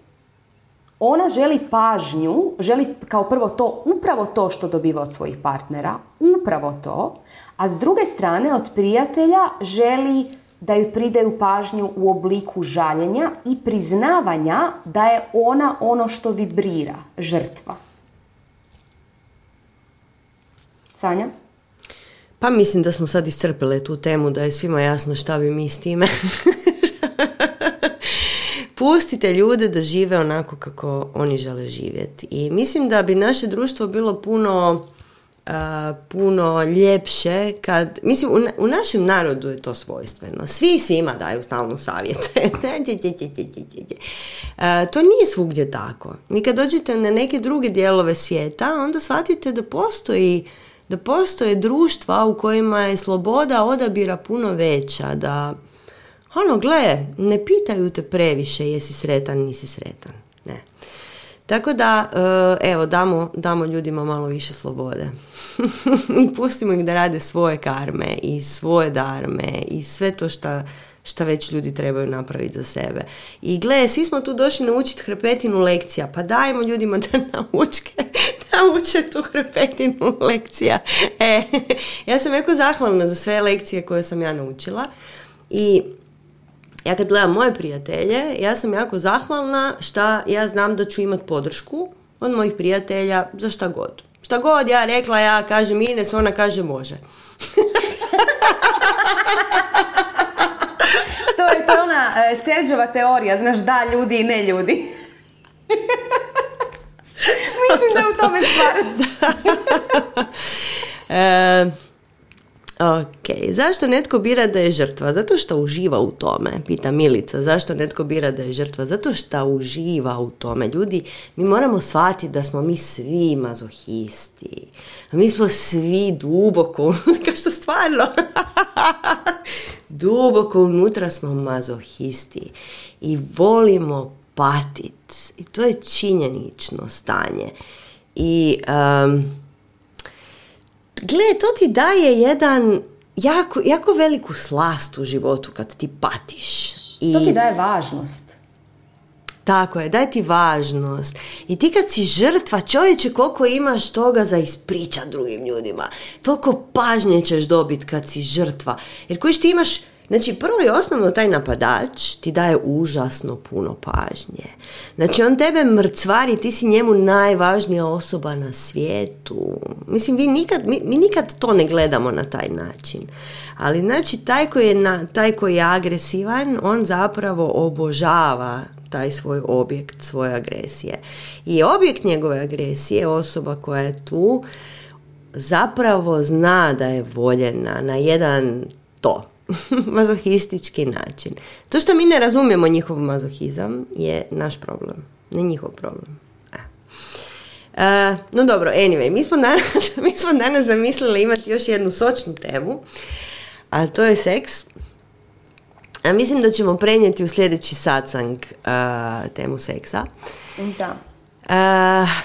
Ona želi pažnju, želi kao prvo to, upravo to što dobiva od svojih partnera, upravo to, a s druge strane od prijatelja želi da ju pridaju pažnju u obliku žaljenja i priznavanja da je ona ono što vibrira, žrtva. Sanja? Pa mislim da smo sad iscrpile tu temu, da je svima jasno šta bi mi s time. Pustite ljude da žive onako kako oni žele živjeti. I mislim da bi naše društvo bilo puno puno ljepše kad, mislim u, u, našem narodu je to svojstveno. Svi svima daju stalno savjete. to nije svugdje tako. Mi kad dođete na neke druge dijelove svijeta, onda shvatite da postoji da postoje društva u kojima je sloboda odabira puno veća, da ono, gle, ne pitaju te previše jesi sretan, nisi sretan. Ne. Tako da, e, evo, damo, damo ljudima malo više slobode. I pustimo ih da rade svoje karme i svoje darme i sve to što šta već ljudi trebaju napraviti za sebe. I gle, svi smo tu došli naučiti hrpetinu lekcija, pa dajmo ljudima da naučke, nauče tu hrpetinu lekcija. E, ja sam jako zahvalna za sve lekcije koje sam ja naučila i ja kad gledam moje prijatelje, ja sam jako zahvalna šta ja znam da ću imat podršku od mojih prijatelja za šta god. Šta god ja rekla, ja kažem Ines, ona kaže može. to je to ona Serđova teorija, znaš da ljudi i ne ljudi. Mislim da je u tome stvar. e, Ok, zašto netko bira da je žrtva? Zato što uživa u tome, pita Milica. Zašto netko bira da je žrtva? Zato što uživa u tome. Ljudi, mi moramo shvatiti da smo mi svi mazohisti. Mi smo svi duboko unutra, što stvarno. duboko unutra smo mazohisti. I volimo patit. I to je činjenično stanje. I... Um, gle, to ti daje jedan jako, jako veliku slast u životu kad ti patiš. I... To ti daje važnost. Tako je, daje ti važnost. I ti kad si žrtva, čovječe, koliko imaš toga za ispričat drugim ljudima. Toliko pažnje ćeš dobiti kad si žrtva. Jer koji ti imaš Znači, prvo i osnovno taj napadač ti daje užasno puno pažnje. Znači, on tebe mrcvari, ti si njemu najvažnija osoba na svijetu. Mislim, vi nikad, mi, mi nikad to ne gledamo na taj način. Ali, znači, taj koji, je na, taj koji je agresivan, on zapravo obožava taj svoj objekt, svoje agresije. I objekt njegove agresije, osoba koja je tu, zapravo zna da je voljena na jedan to, mazohistički način. To što mi ne razumijemo njihov mazohizam je naš problem, ne njihov problem. E, no dobro, anyway, mi smo, danas, mi smo danas zamislili imati još jednu sočnu temu, a to je seks. A mislim da ćemo prenijeti u sljedeći satsang uh, temu seksa. Da. Uh,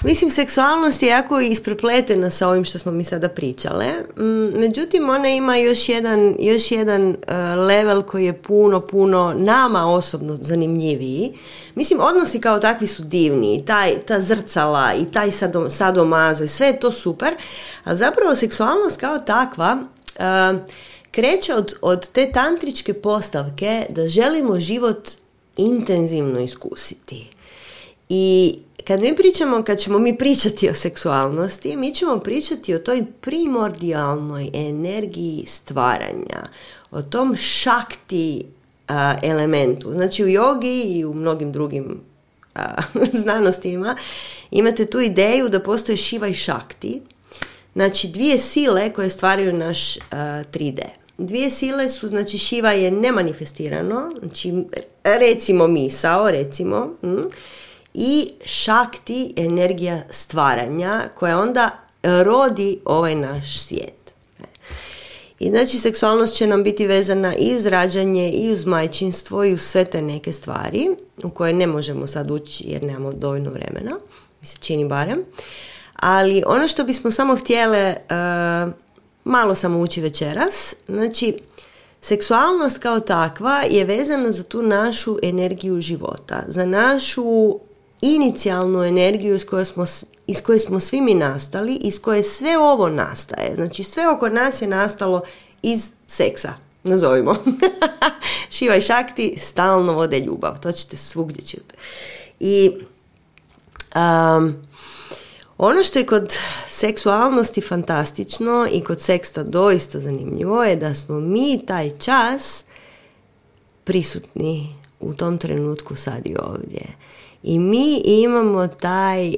mislim, seksualnost je jako isprepletena sa ovim što smo mi sada pričale. Mm, međutim, ona ima još jedan, još jedan uh, level koji je puno, puno nama osobno zanimljiviji. Mislim, odnosi kao takvi su divni. Taj, ta zrcala i taj sadom, sadomazo i sve je to super. Ali zapravo seksualnost kao takva uh, kreće od, od te tantričke postavke da želimo život intenzivno iskusiti. I kad mi pričamo, kad ćemo mi pričati o seksualnosti, mi ćemo pričati o toj primordijalnoj energiji stvaranja, o tom šakti elementu. Znači u jogi i u mnogim drugim znanostima, imate tu ideju da postoje šiva i šakti, znači dvije sile koje stvaraju naš 3D. Dvije sile su, znači šiva je nemanifestirano, znači recimo misao, recimo, hm, i šakti energija stvaranja koja onda rodi ovaj naš svijet. I znači seksualnost će nam biti vezana i uz rađanje i uz majčinstvo i uz sve te neke stvari u koje ne možemo sad ući jer nemamo dovoljno vremena, mi se čini barem. Ali ono što bismo samo htjele uh, malo samo ući večeras, znači seksualnost kao takva je vezana za tu našu energiju života, za našu inicijalnu energiju iz koje smo iz koje smo svi mi nastali, iz koje sve ovo nastaje. Znači sve oko nas je nastalo iz seksa, nazovimo. Šiva i šakti stalno vode ljubav, to ćete svugdje čuti. I um, ono što je kod seksualnosti fantastično i kod seksta doista zanimljivo je da smo mi taj čas prisutni u tom trenutku sad i ovdje. I mi imamo taj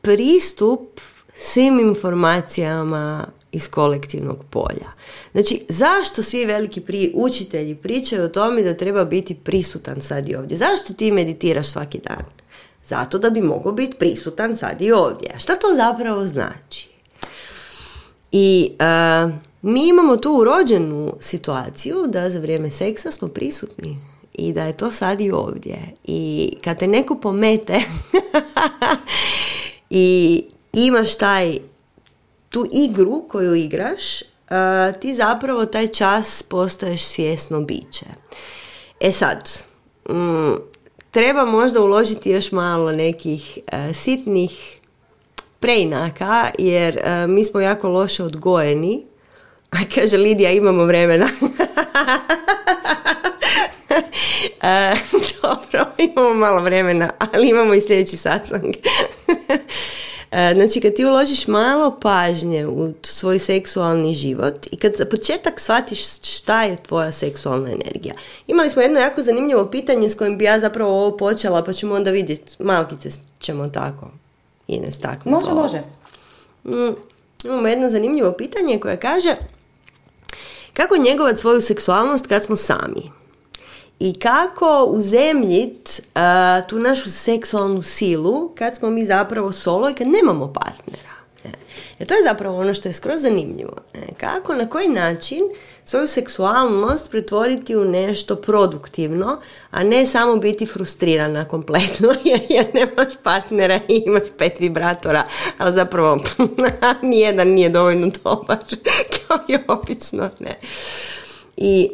pristup svim informacijama iz kolektivnog polja. Znači, zašto svi veliki pri, učitelji pričaju o tome da treba biti prisutan sad i ovdje? Zašto ti meditiraš svaki dan? Zato da bi mogao biti prisutan sad i ovdje. A šta to zapravo znači? I mi imamo tu urođenu situaciju da za vrijeme seksa smo prisutni i da je to sad i ovdje. I kad te neko pomete i imaš taj tu igru koju igraš, ti zapravo taj čas postaješ svjesno biće. E sad, mm, treba možda uložiti još malo nekih sitnih preinaka, jer mi smo jako loše odgojeni. A kaže Lidija, imamo vremena. E, dobro, imamo malo vremena, ali imamo i sljedeći satsang. E, znači, kad ti uložiš malo pažnje u svoj seksualni život i kad za početak shvatiš šta je tvoja seksualna energija. Imali smo jedno jako zanimljivo pitanje s kojim bi ja zapravo ovo počela, pa ćemo onda vidjeti, malkice ćemo tako i ne Može, može. Mm, imamo jedno zanimljivo pitanje koje kaže kako njegovati svoju seksualnost kad smo sami? I kako uzemljit uh, tu našu seksualnu silu kad smo mi zapravo solo i kad nemamo partnera. Jer to je zapravo ono što je skroz zanimljivo. Kako, na koji način svoju seksualnost pretvoriti u nešto produktivno, a ne samo biti frustrirana kompletno jer nemaš partnera i imaš pet vibratora, ali zapravo nijedan nije dovoljno dobar kao i obično. Ne. I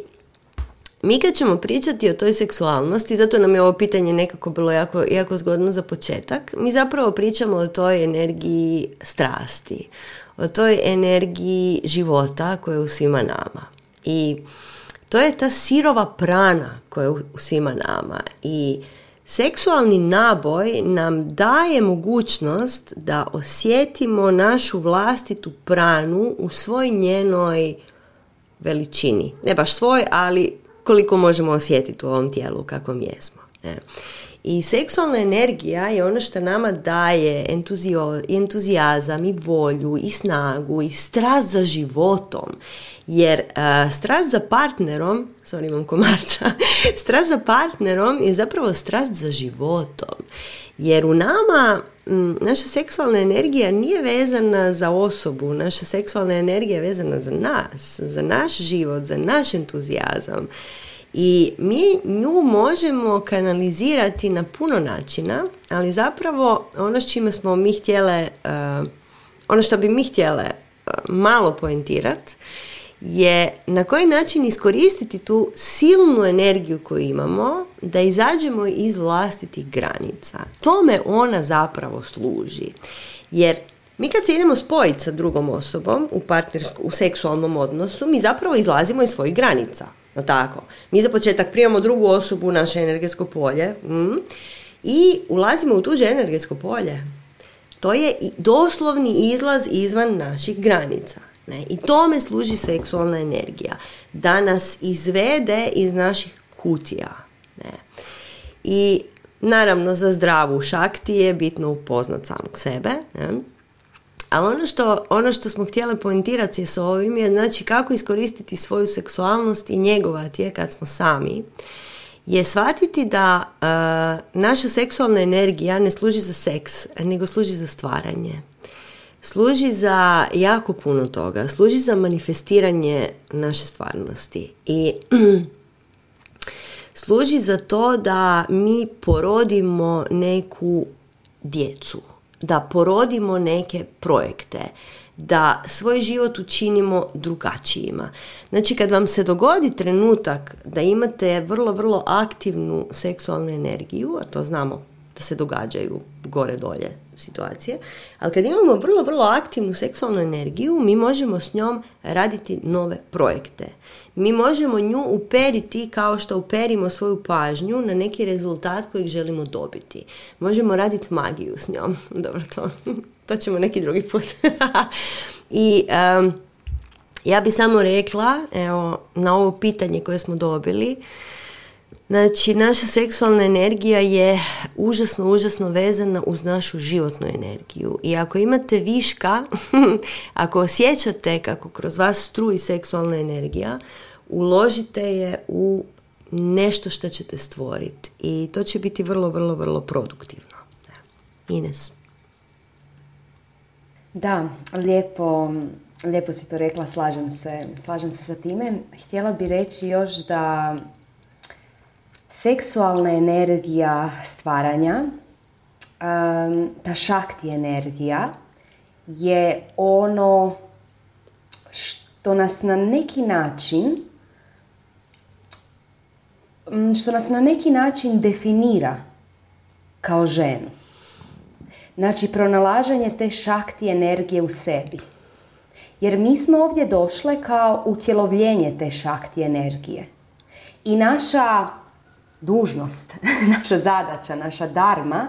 mi kad ćemo pričati o toj seksualnosti, zato nam je ovo pitanje nekako bilo jako, jako zgodno za početak, mi zapravo pričamo o toj energiji strasti, o toj energiji života koja je u svima nama. I to je ta sirova prana koja je u svima nama. I seksualni naboj nam daje mogućnost da osjetimo našu vlastitu pranu u svoj njenoj veličini. Ne baš svoj, ali koliko možemo osjetiti u ovom tijelu kako mi jesmo. Ne? I seksualna energija je ono što nama daje entuzio, entuzijazam i volju i snagu i strast za životom. Jer uh, strast za partnerom, sorry imam komarca, strast za partnerom je zapravo strast za životom. Jer u nama naša seksualna energija nije vezana za osobu, naša seksualna energija je vezana za nas, za naš život, za naš entuzijazam. I mi nju možemo kanalizirati na puno načina, ali zapravo ono s čime smo mi htjele, uh, ono što bi mi htjele uh, malo poentirati, je na koji način iskoristiti tu silnu energiju koju imamo da izađemo iz vlastitih granica. Tome ona zapravo služi. Jer mi kad se idemo spojiti sa drugom osobom u, u seksualnom odnosu, mi zapravo izlazimo iz svojih granica. No tako. Mi za početak primamo drugu osobu u naše energetsko polje mm, i ulazimo u tuđe energetsko polje. To je doslovni izlaz izvan naših granica. Ne? I tome služi seksualna energija. Da nas izvede iz naših kutija. Ne? I naravno za zdravu šakti je bitno upoznat samog sebe. Ne? Ali ono što, ono što smo htjeli poentirati s ovim je znači kako iskoristiti svoju seksualnost i njegovati je kad smo sami je shvatiti da e, naša seksualna energija ne služi za seks, nego služi za stvaranje. Služi za jako puno toga. Služi za manifestiranje naše stvarnosti. I služi za to da mi porodimo neku djecu. Da porodimo neke projekte da svoj život učinimo drugačijima. Znači kad vam se dogodi trenutak da imate vrlo, vrlo aktivnu seksualnu energiju, a to znamo da se događaju gore dolje situacije, ali kad imamo vrlo, vrlo aktivnu seksualnu energiju, mi možemo s njom raditi nove projekte. Mi možemo nju uperiti kao što uperimo svoju pažnju na neki rezultat kojeg želimo dobiti. Možemo raditi magiju s njom. Dobro, to, to ćemo neki drugi put. I ja bi samo rekla, evo, na ovo pitanje koje smo dobili, Znači, naša seksualna energija je užasno, užasno vezana uz našu životnu energiju. I ako imate viška, ako osjećate kako kroz vas struji seksualna energija, uložite je u nešto što ćete stvoriti. I to će biti vrlo, vrlo, vrlo produktivno. Ines. Da, lijepo, lijepo si to rekla, slažem se, slažem se sa time. Htjela bi reći još da seksualna energija stvaranja, ta šakti energija je ono što nas na neki način što nas na neki način definira kao ženu. Znači, pronalaženje te šakti energije u sebi. Jer mi smo ovdje došle kao utjelovljenje te šakti energije. I naša dužnost, naša zadaća, naša darma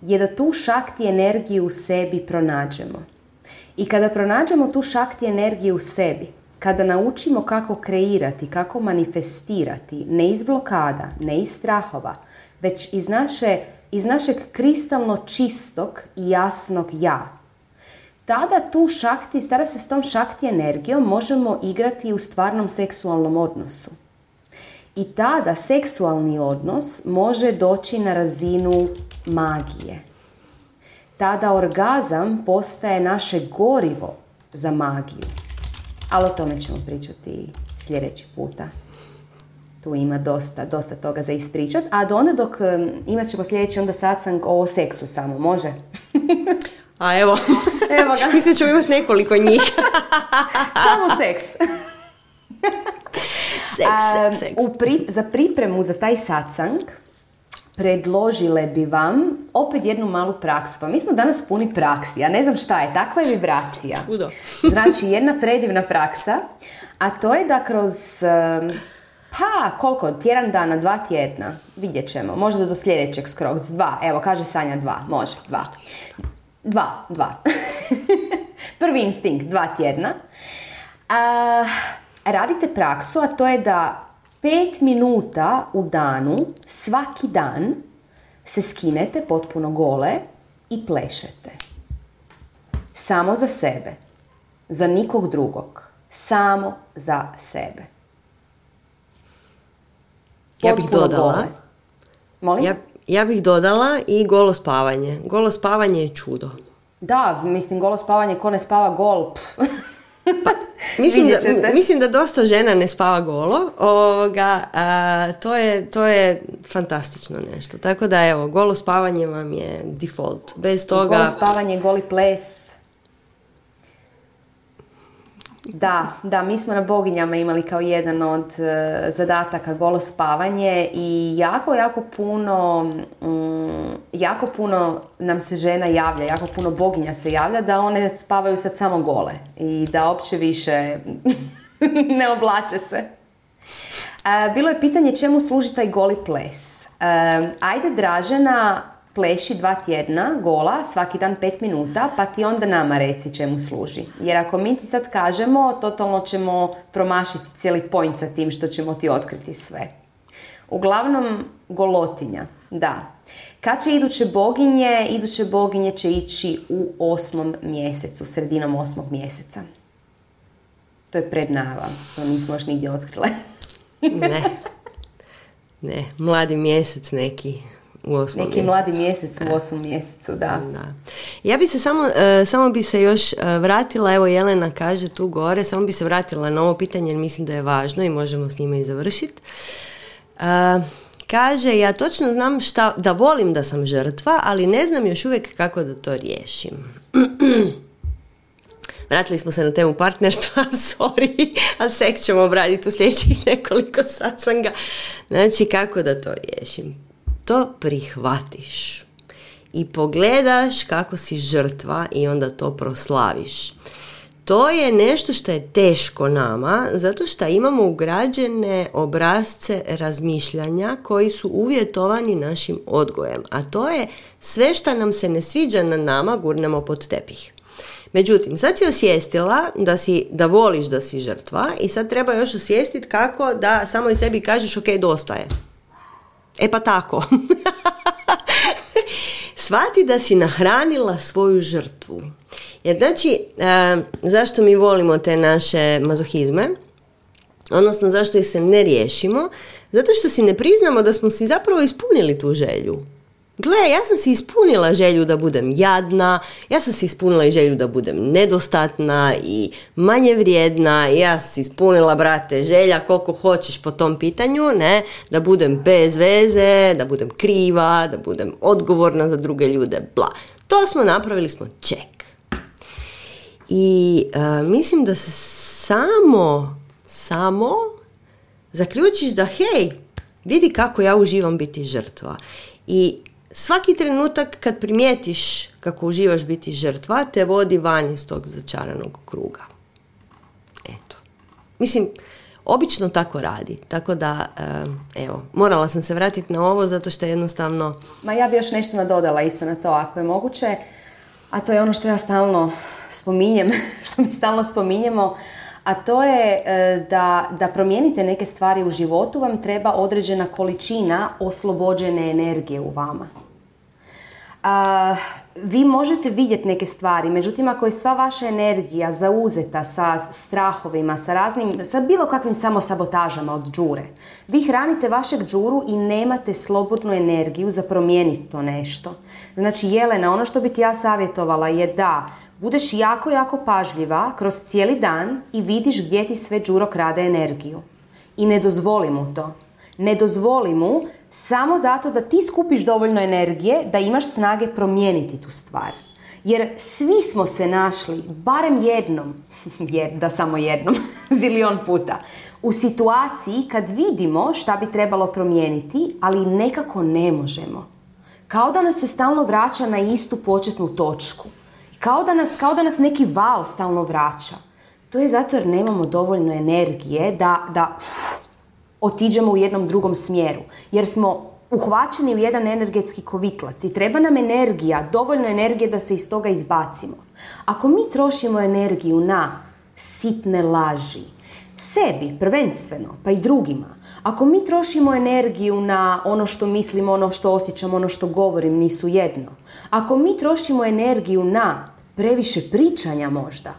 je da tu šakti energiju u sebi pronađemo. I kada pronađemo tu šakti energiju u sebi, kada naučimo kako kreirati, kako manifestirati, ne iz blokada, ne iz strahova, već iz, naše, iz našeg kristalno čistog i jasnog ja, tada tu šakti, tada se s tom šakti energijom možemo igrati u stvarnom seksualnom odnosu. I tada seksualni odnos može doći na razinu magije. Tada orgazam postaje naše gorivo za magiju. Ali o tome ćemo pričati sljedeći puta. Tu ima dosta, dosta toga za ispričat. A do onda dok imat ćemo sljedeći onda satsang o seksu samo, može? A evo, evo ga. mislim ćemo imati nekoliko njih. samo seks. seks, seks, U za pripremu za taj satsang predložile bi vam opet jednu malu praksu. Pa mi smo danas puni praksi. Ja ne znam šta je. Takva je vibracija. Čudo. znači, jedna predivna praksa. A to je da kroz... Pa, koliko? Tjedan dana, dva tjedna. Vidjet ćemo. Možda do sljedećeg skrog. Dva. Evo, kaže Sanja dva. Može, dva. Dva, dva. Prvi instinkt, dva tjedna. A, radite praksu, a to je da pet minuta u danu, svaki dan, se skinete potpuno gole i plešete. Samo za sebe. Za nikog drugog. Samo za sebe. ja bih dodala. Molim? Ja, ja bih dodala i golo spavanje. Golo spavanje je čudo. Da, mislim, golo spavanje, ko ne spava gol. Pa, mislim, da, mislim da dosta žena ne spava golo. Ovoga, to, je, to je fantastično nešto. Tako da evo, golo spavanje vam je default. Bez toga... Golo spavanje, goli ples, da, da, mi smo na boginjama imali kao jedan od e, zadataka golo spavanje i jako, jako puno, mm, jako puno nam se žena javlja, jako puno boginja se javlja da one spavaju sad samo gole i da opće više ne oblače se. E, bilo je pitanje čemu služi taj goli ples. E, ajde Dražena, pleši dva tjedna, gola, svaki dan pet minuta, pa ti onda nama reci čemu služi. Jer ako mi ti sad kažemo, totalno ćemo promašiti cijeli point sa tim što ćemo ti otkriti sve. Uglavnom, golotinja. Da. Kad će iduće boginje? Iduće boginje će ići u osmom mjesecu, sredinom osmog mjeseca. To je prednava, to nismo još nigdje otkrile. ne. Ne, mladi mjesec neki u osmom Neki mladi mjesec u osmom mjesecu, da. da. Ja bi se samo, uh, samo bi se još uh, vratila, evo Jelena kaže tu gore, samo bi se vratila na ovo pitanje jer mislim da je važno i možemo s njima i završiti. Uh, kaže, ja točno znam šta, da volim da sam žrtva, ali ne znam još uvijek kako da to riješim. Vratili smo se na temu partnerstva, sorry, a seks ćemo obraditi u sljedećih nekoliko satsanga. Znači, kako da to riješim? To prihvatiš i pogledaš kako si žrtva i onda to proslaviš. To je nešto što je teško nama, zato što imamo ugrađene obrazce razmišljanja koji su uvjetovani našim odgojem, a to je sve što nam se ne sviđa na nama gurnemo pod tepih. Međutim, sad si osvijestila da, si, da voliš da si žrtva i sad treba još osvijestiti kako da samo i sebi kažeš ok, dosta je. E pa tako. Svati da si nahranila svoju žrtvu. Jer znači, e, zašto mi volimo te naše mazohizme? Odnosno, zašto ih se ne riješimo? Zato što si ne priznamo da smo si zapravo ispunili tu želju. Gle, ja sam si ispunila želju da budem jadna, ja sam si ispunila i želju da budem nedostatna i manje vrijedna, ja sam si ispunila, brate, želja koliko hoćeš po tom pitanju, ne, da budem bez veze, da budem kriva, da budem odgovorna za druge ljude, bla. To smo napravili, smo ček. I uh, mislim da se samo, samo zaključiš da hej, vidi kako ja uživam biti žrtva. I svaki trenutak kad primijetiš kako uživaš biti žrtva, te vodi van iz tog začaranog kruga. Eto. Mislim, obično tako radi. Tako da, evo, morala sam se vratiti na ovo zato što je jednostavno... Ma ja bi još nešto nadodala isto na to, ako je moguće. A to je ono što ja stalno spominjem, što mi stalno spominjemo, a to je e, da, da promijenite neke stvari u životu vam treba određena količina oslobođene energije u vama. Vi možete vidjeti neke stvari, međutim ako je sva vaša energija zauzeta sa strahovima, sa raznim, sa bilo kakvim samosabotažama od džure, vi hranite vašeg džuru i nemate slobodnu energiju za promijeniti to nešto. Znači Jelena, ono što bi ti ja savjetovala je da budeš jako, jako pažljiva kroz cijeli dan i vidiš gdje ti sve džuro krade energiju. I ne dozvoli mu to. Ne dozvoli mu samo zato da ti skupiš dovoljno energije da imaš snage promijeniti tu stvar. Jer svi smo se našli, barem jednom, da samo jednom, zilion puta, u situaciji kad vidimo šta bi trebalo promijeniti, ali nekako ne možemo. Kao da nas se stalno vraća na istu početnu točku. Kao da nas, kao da nas neki val stalno vraća. To je zato jer nemamo dovoljno energije da, da otiđemo u jednom drugom smjeru. Jer smo uhvaćeni u jedan energetski kovitlac i treba nam energija, dovoljno energije da se iz toga izbacimo. Ako mi trošimo energiju na sitne laži, sebi prvenstveno, pa i drugima, ako mi trošimo energiju na ono što mislimo, ono što osjećam, ono što govorim, nisu jedno. Ako mi trošimo energiju na previše pričanja možda,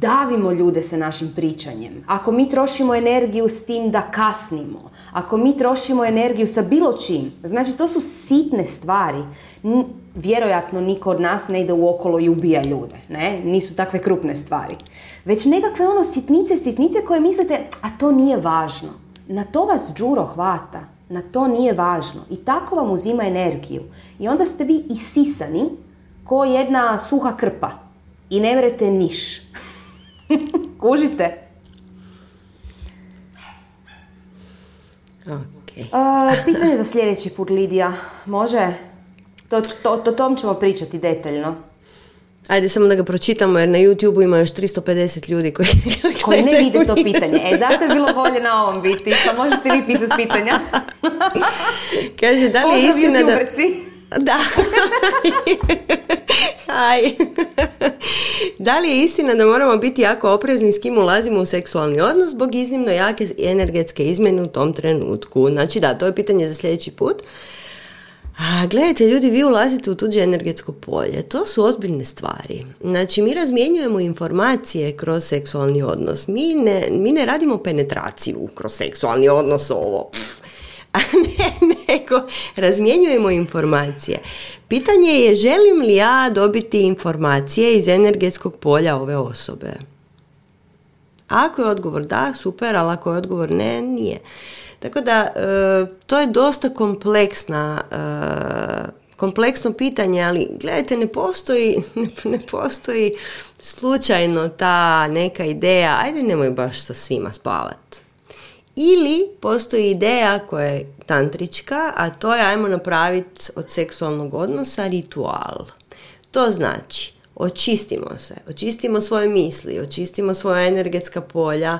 davimo ljude sa našim pričanjem, ako mi trošimo energiju s tim da kasnimo, ako mi trošimo energiju sa bilo čim, znači to su sitne stvari. Vjerojatno niko od nas ne ide u okolo i ubija ljude, ne? Nisu takve krupne stvari. Već nekakve ono sitnice, sitnice koje mislite, a to nije važno. Na to vas džuro hvata, na to nije važno. I tako vam uzima energiju. I onda ste vi isisani ko jedna suha krpa. I ne vrete niš. Kužite? Okay. pitanje za sljedeći put, Lidija. Može? To, to, to tom ćemo pričati detaljno. Ajde samo da ga pročitamo jer na YouTube ima još 350 ljudi koji, koji ne vide to pitanje. E, zato je bilo bolje na ovom biti. Pa možete vi pisati pitanja. Kaže, da li je istina da... Da. Aj. da li je istina da moramo biti jako oprezni s kim ulazimo u seksualni odnos zbog iznimno jake energetske izmjene u tom trenutku? Znači da, to je pitanje za sljedeći put. A, gledajte, ljudi, vi ulazite u tuđe energetsko polje. To su ozbiljne stvari. Znači, mi razmjenjujemo informacije kroz seksualni odnos. Mi ne, mi ne radimo penetraciju kroz seksualni odnos ovo. A ne, nego razmjenjujemo informacije. Pitanje je želim li ja dobiti informacije iz energetskog polja ove osobe? Ako je odgovor da, super, ali ako je odgovor ne, nije. Tako da, e, to je dosta kompleksna e, kompleksno pitanje, ali gledajte, ne postoji, ne, postoji slučajno ta neka ideja, ajde nemoj baš sa svima spavat. Ili postoji ideja koja je tantrička, a to je ajmo napraviti od seksualnog odnosa ritual. To znači, očistimo se, očistimo svoje misli, očistimo svoja energetska polja,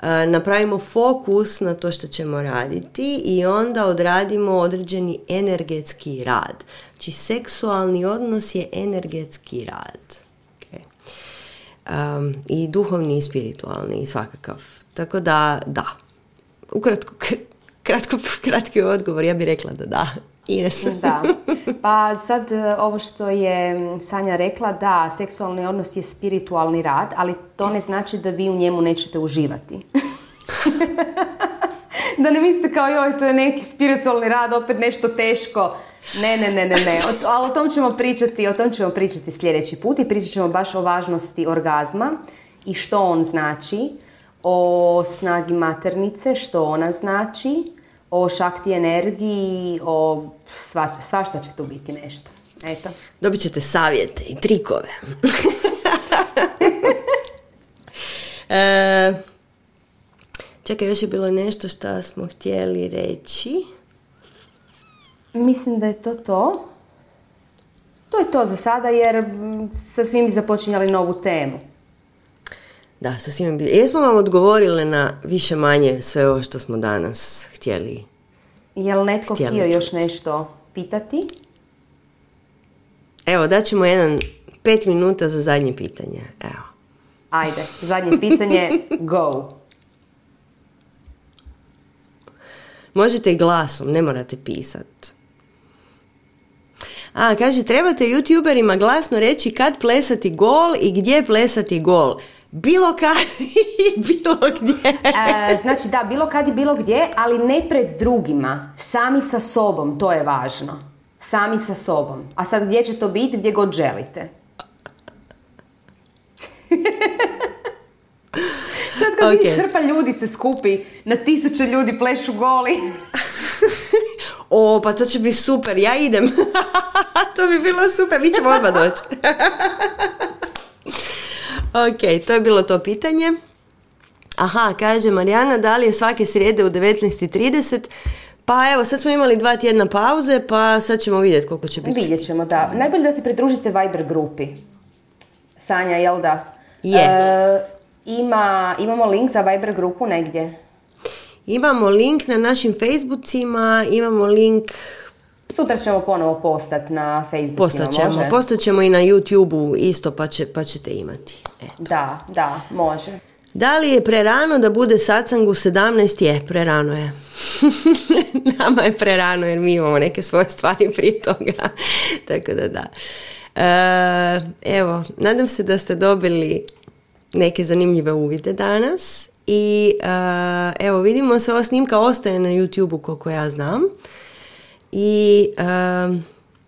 e, napravimo fokus na to što ćemo raditi i onda odradimo određeni energetski rad. Znači, seksualni odnos je energetski rad. Okay. I duhovni i spiritualni i svakakav. Tako da, da. Ukratko, kratko, kratki odgovor, ja bih rekla da da. Ines. Da. Pa sad e, ovo što je Sanja rekla, da, seksualni odnos je spiritualni rad, ali to ne znači da vi u njemu nećete uživati. da ne mislite kao joj, to je neki spiritualni rad, opet nešto teško. Ne, ne, ne, ne, ne. O, ali o tom ćemo pričati, o tom ćemo pričati sljedeći put i pričat ćemo baš o važnosti orgazma i što on znači, o snagi maternice, što ona znači, o šakti energiji, o svašta, svašta će tu biti nešto. Eto. Dobit ćete savjete i trikove. e, čekaj, još je bilo nešto što smo htjeli reći. Mislim da je to to. To je to za sada jer sa svim bi započinjali novu temu. Da, sasvim bi... Jesmo vam odgovorile na više manje sve ovo što smo danas htjeli Je li netko htio još nešto pitati? Evo, daćemo jedan pet minuta za zadnje pitanje. Evo. Ajde, zadnje pitanje, go. Možete i glasom, ne morate pisat. A, kaže, trebate youtuberima glasno reći kad plesati gol i gdje plesati gol. Bilo kad i bilo gdje. E, znači da, bilo kad i bilo gdje, ali ne pred drugima. Sami sa sobom, to je važno. Sami sa sobom. A sad gdje će to biti, gdje god želite. Sad kad okay. vidiš hrpa ljudi se skupi, na tisuće ljudi plešu goli. o, pa to će biti super, ja idem. to bi bilo super, mi ćemo odmah doći. Ok, to je bilo to pitanje. Aha, kaže Marijana, da li je svake srijede u 19.30? Pa evo, sad smo imali dva tjedna pauze, pa sad ćemo vidjeti koliko će biti. Vidjet ćemo, da. Najbolje da se pridružite Viber grupi. Sanja, jel da? Je. E, ima, imamo link za Viber grupu negdje? Imamo link na našim Facebookcima, imamo link Sutra ćemo ponovo postati na Facebooku. Postat ćemo, postat ćemo i na YouTubeu isto pa, će, pa ćete imati. Eto. Da, da, može. Da li je prerano da bude satsang u 17? Je, prerano je. Nama je prerano jer mi imamo neke svoje stvari prije toga. Tako da da. E, evo, nadam se da ste dobili neke zanimljive uvide danas. I e, evo, vidimo se, ova snimka ostaje na YouTubeu koliko ja znam. I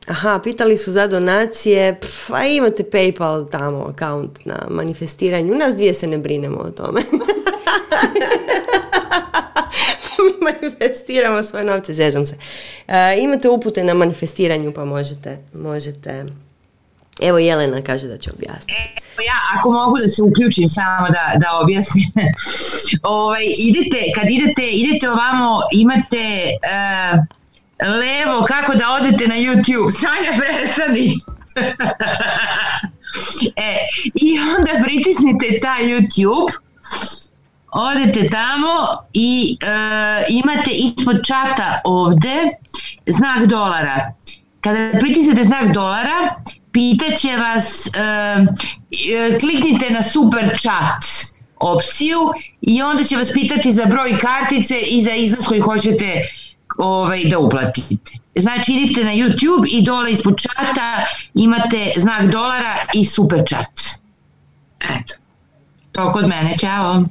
aha, pitali su za donacije, a imate PayPal tamo account na manifestiranju. Nas dvije se ne brinemo o tome. Mi manifestiramo svoje novce, zezam se. E, imate upute na manifestiranju pa možete, možete Evo Jelena kaže da će objasniti. Evo ja, ako mogu da se uključim samo da, da objasnim. ovaj, idete, kad idete, idete ovamo, imate uh, levo kako da odete na YouTube. Sanja presadi. e, I onda pritisnite taj YouTube, odete tamo i e, imate ispod čata ovde znak dolara. Kada pritisnete znak dolara, pitaće vas, e, e, kliknite na super chat opciju i onda će vas pitati za broj kartice i za iznos koji hoćete ovaj, da uplatite. znači idite na YouTube i dole ispod čata imate znak dolara i super chat. Eto. To kod mene, čao.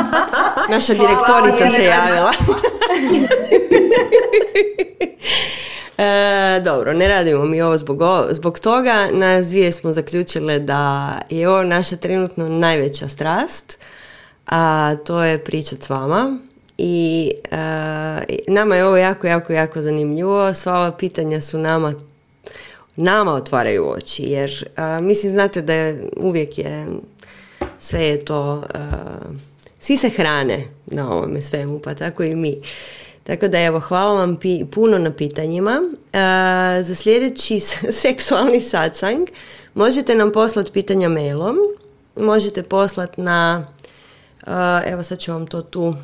Naša direktorica se javila. E, dobro, ne radimo mi ovo zbog, zbog toga. Nas dvije smo zaključile da je ovo naša trenutno najveća strast, a to je pričat s vama. I e, nama je ovo jako, jako, jako zanimljivo. Sva ova pitanja su nama nama otvaraju oči, jer mislim znate da je, uvijek je sve je to svi se hrane na ovome svemu, pa tako i mi. Tako da evo, hvala vam puno na pitanjima. Za sljedeći seksualni satsang možete nam poslati pitanja mailom. Možete poslati na, uh, evo sad ću vam to tu,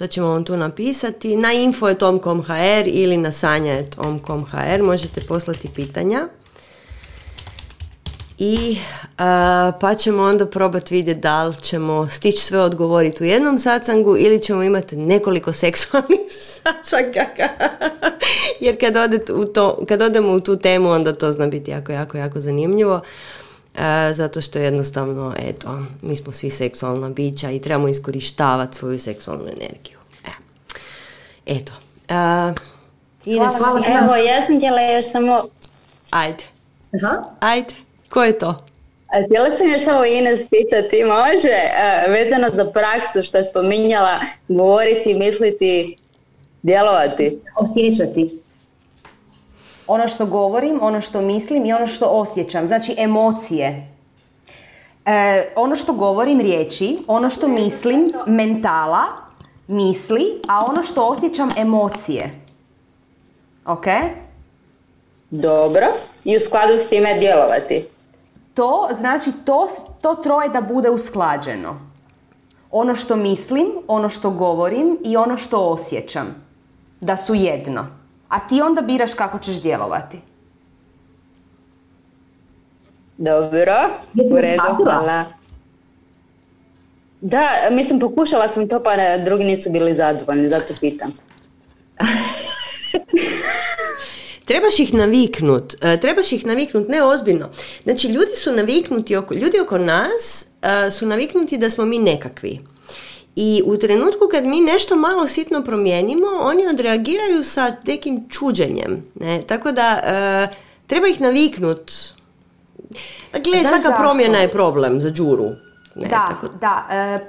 to ćemo vam tu napisati, na info.com.hr ili na sanja.com.hr možete poslati pitanja i pa ćemo onda probati vidjeti da li ćemo stići sve odgovoriti u jednom sacangu ili ćemo imati nekoliko seksualnih sacanga. Jer kad, odete u to, kad odemo u tu temu onda to zna biti jako, jako, jako zanimljivo. Zato što jednostavno, eto, mi smo svi seksualna bića i trebamo iskorištavati svoju seksualnu energiju. E. Eto. Ines, Evo, ja sam htjela još samo... Ajde. Aha. Ajde. Ko je to? A htjela sam još samo Ines pitati, može vezano za praksu što je spominjala, govoriti, misliti, djelovati? Osjećati. Ono što govorim, ono što mislim i ono što osjećam. Znači emocije. E, ono što govorim riječi, ono što mislim mentala, misli, a ono što osjećam emocije. Ok? Dobro. I u skladu s time djelovati to znači to, to troje da bude usklađeno. Ono što mislim, ono što govorim i ono što osjećam. Da su jedno. A ti onda biraš kako ćeš djelovati. Dobro, u redu, hvala. Da, mislim pokušala sam to pa drugi nisu bili zadovoljni, zato pitam. trebaš ih naviknut, e, trebaš ih naviknut, ne ozbiljno. Znači, ljudi su naviknuti, oko, ljudi oko nas e, su naviknuti da smo mi nekakvi. I u trenutku kad mi nešto malo sitno promijenimo, oni odreagiraju sa nekim čuđenjem. Ne? Tako da, e, treba ih naviknut. Gle, svaka promjena je problem za džuru. Ne, da, tako... da.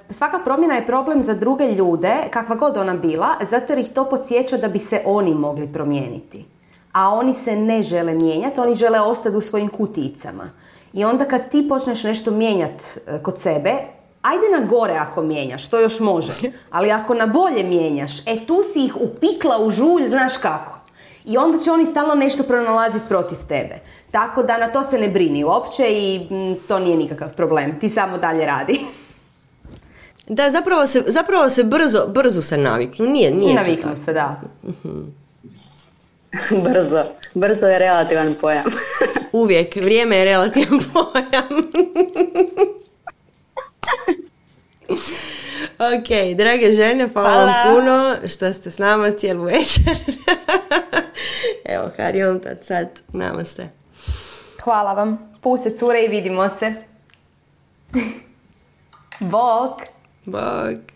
svaka promjena je problem za druge ljude, kakva god ona bila, zato jer ih to podsjeća da bi se oni mogli promijeniti a oni se ne žele mijenjati, oni žele ostati u svojim kuticama. I onda kad ti počneš nešto mijenjati e, kod sebe, ajde na gore ako mijenjaš, to još može. Ali ako na bolje mijenjaš, e tu si ih upikla u žulj, znaš kako. I onda će oni stalno nešto pronalaziti protiv tebe. Tako da na to se ne brini uopće i to nije nikakav problem. Ti samo dalje radi. Da, zapravo se, zapravo se brzo, brzo se naviknu. Nije, nije naviknu se, da. Mhm. brzo. Brzo je relativan pojam. Uvijek. Vrijeme je relativan pojam. Ok, drage žene, hvala, vam puno što ste s nama cijelu večer. Evo, Hariom, tad sad, namaste. Hvala vam. Puse cure i vidimo se. Bok. Bok.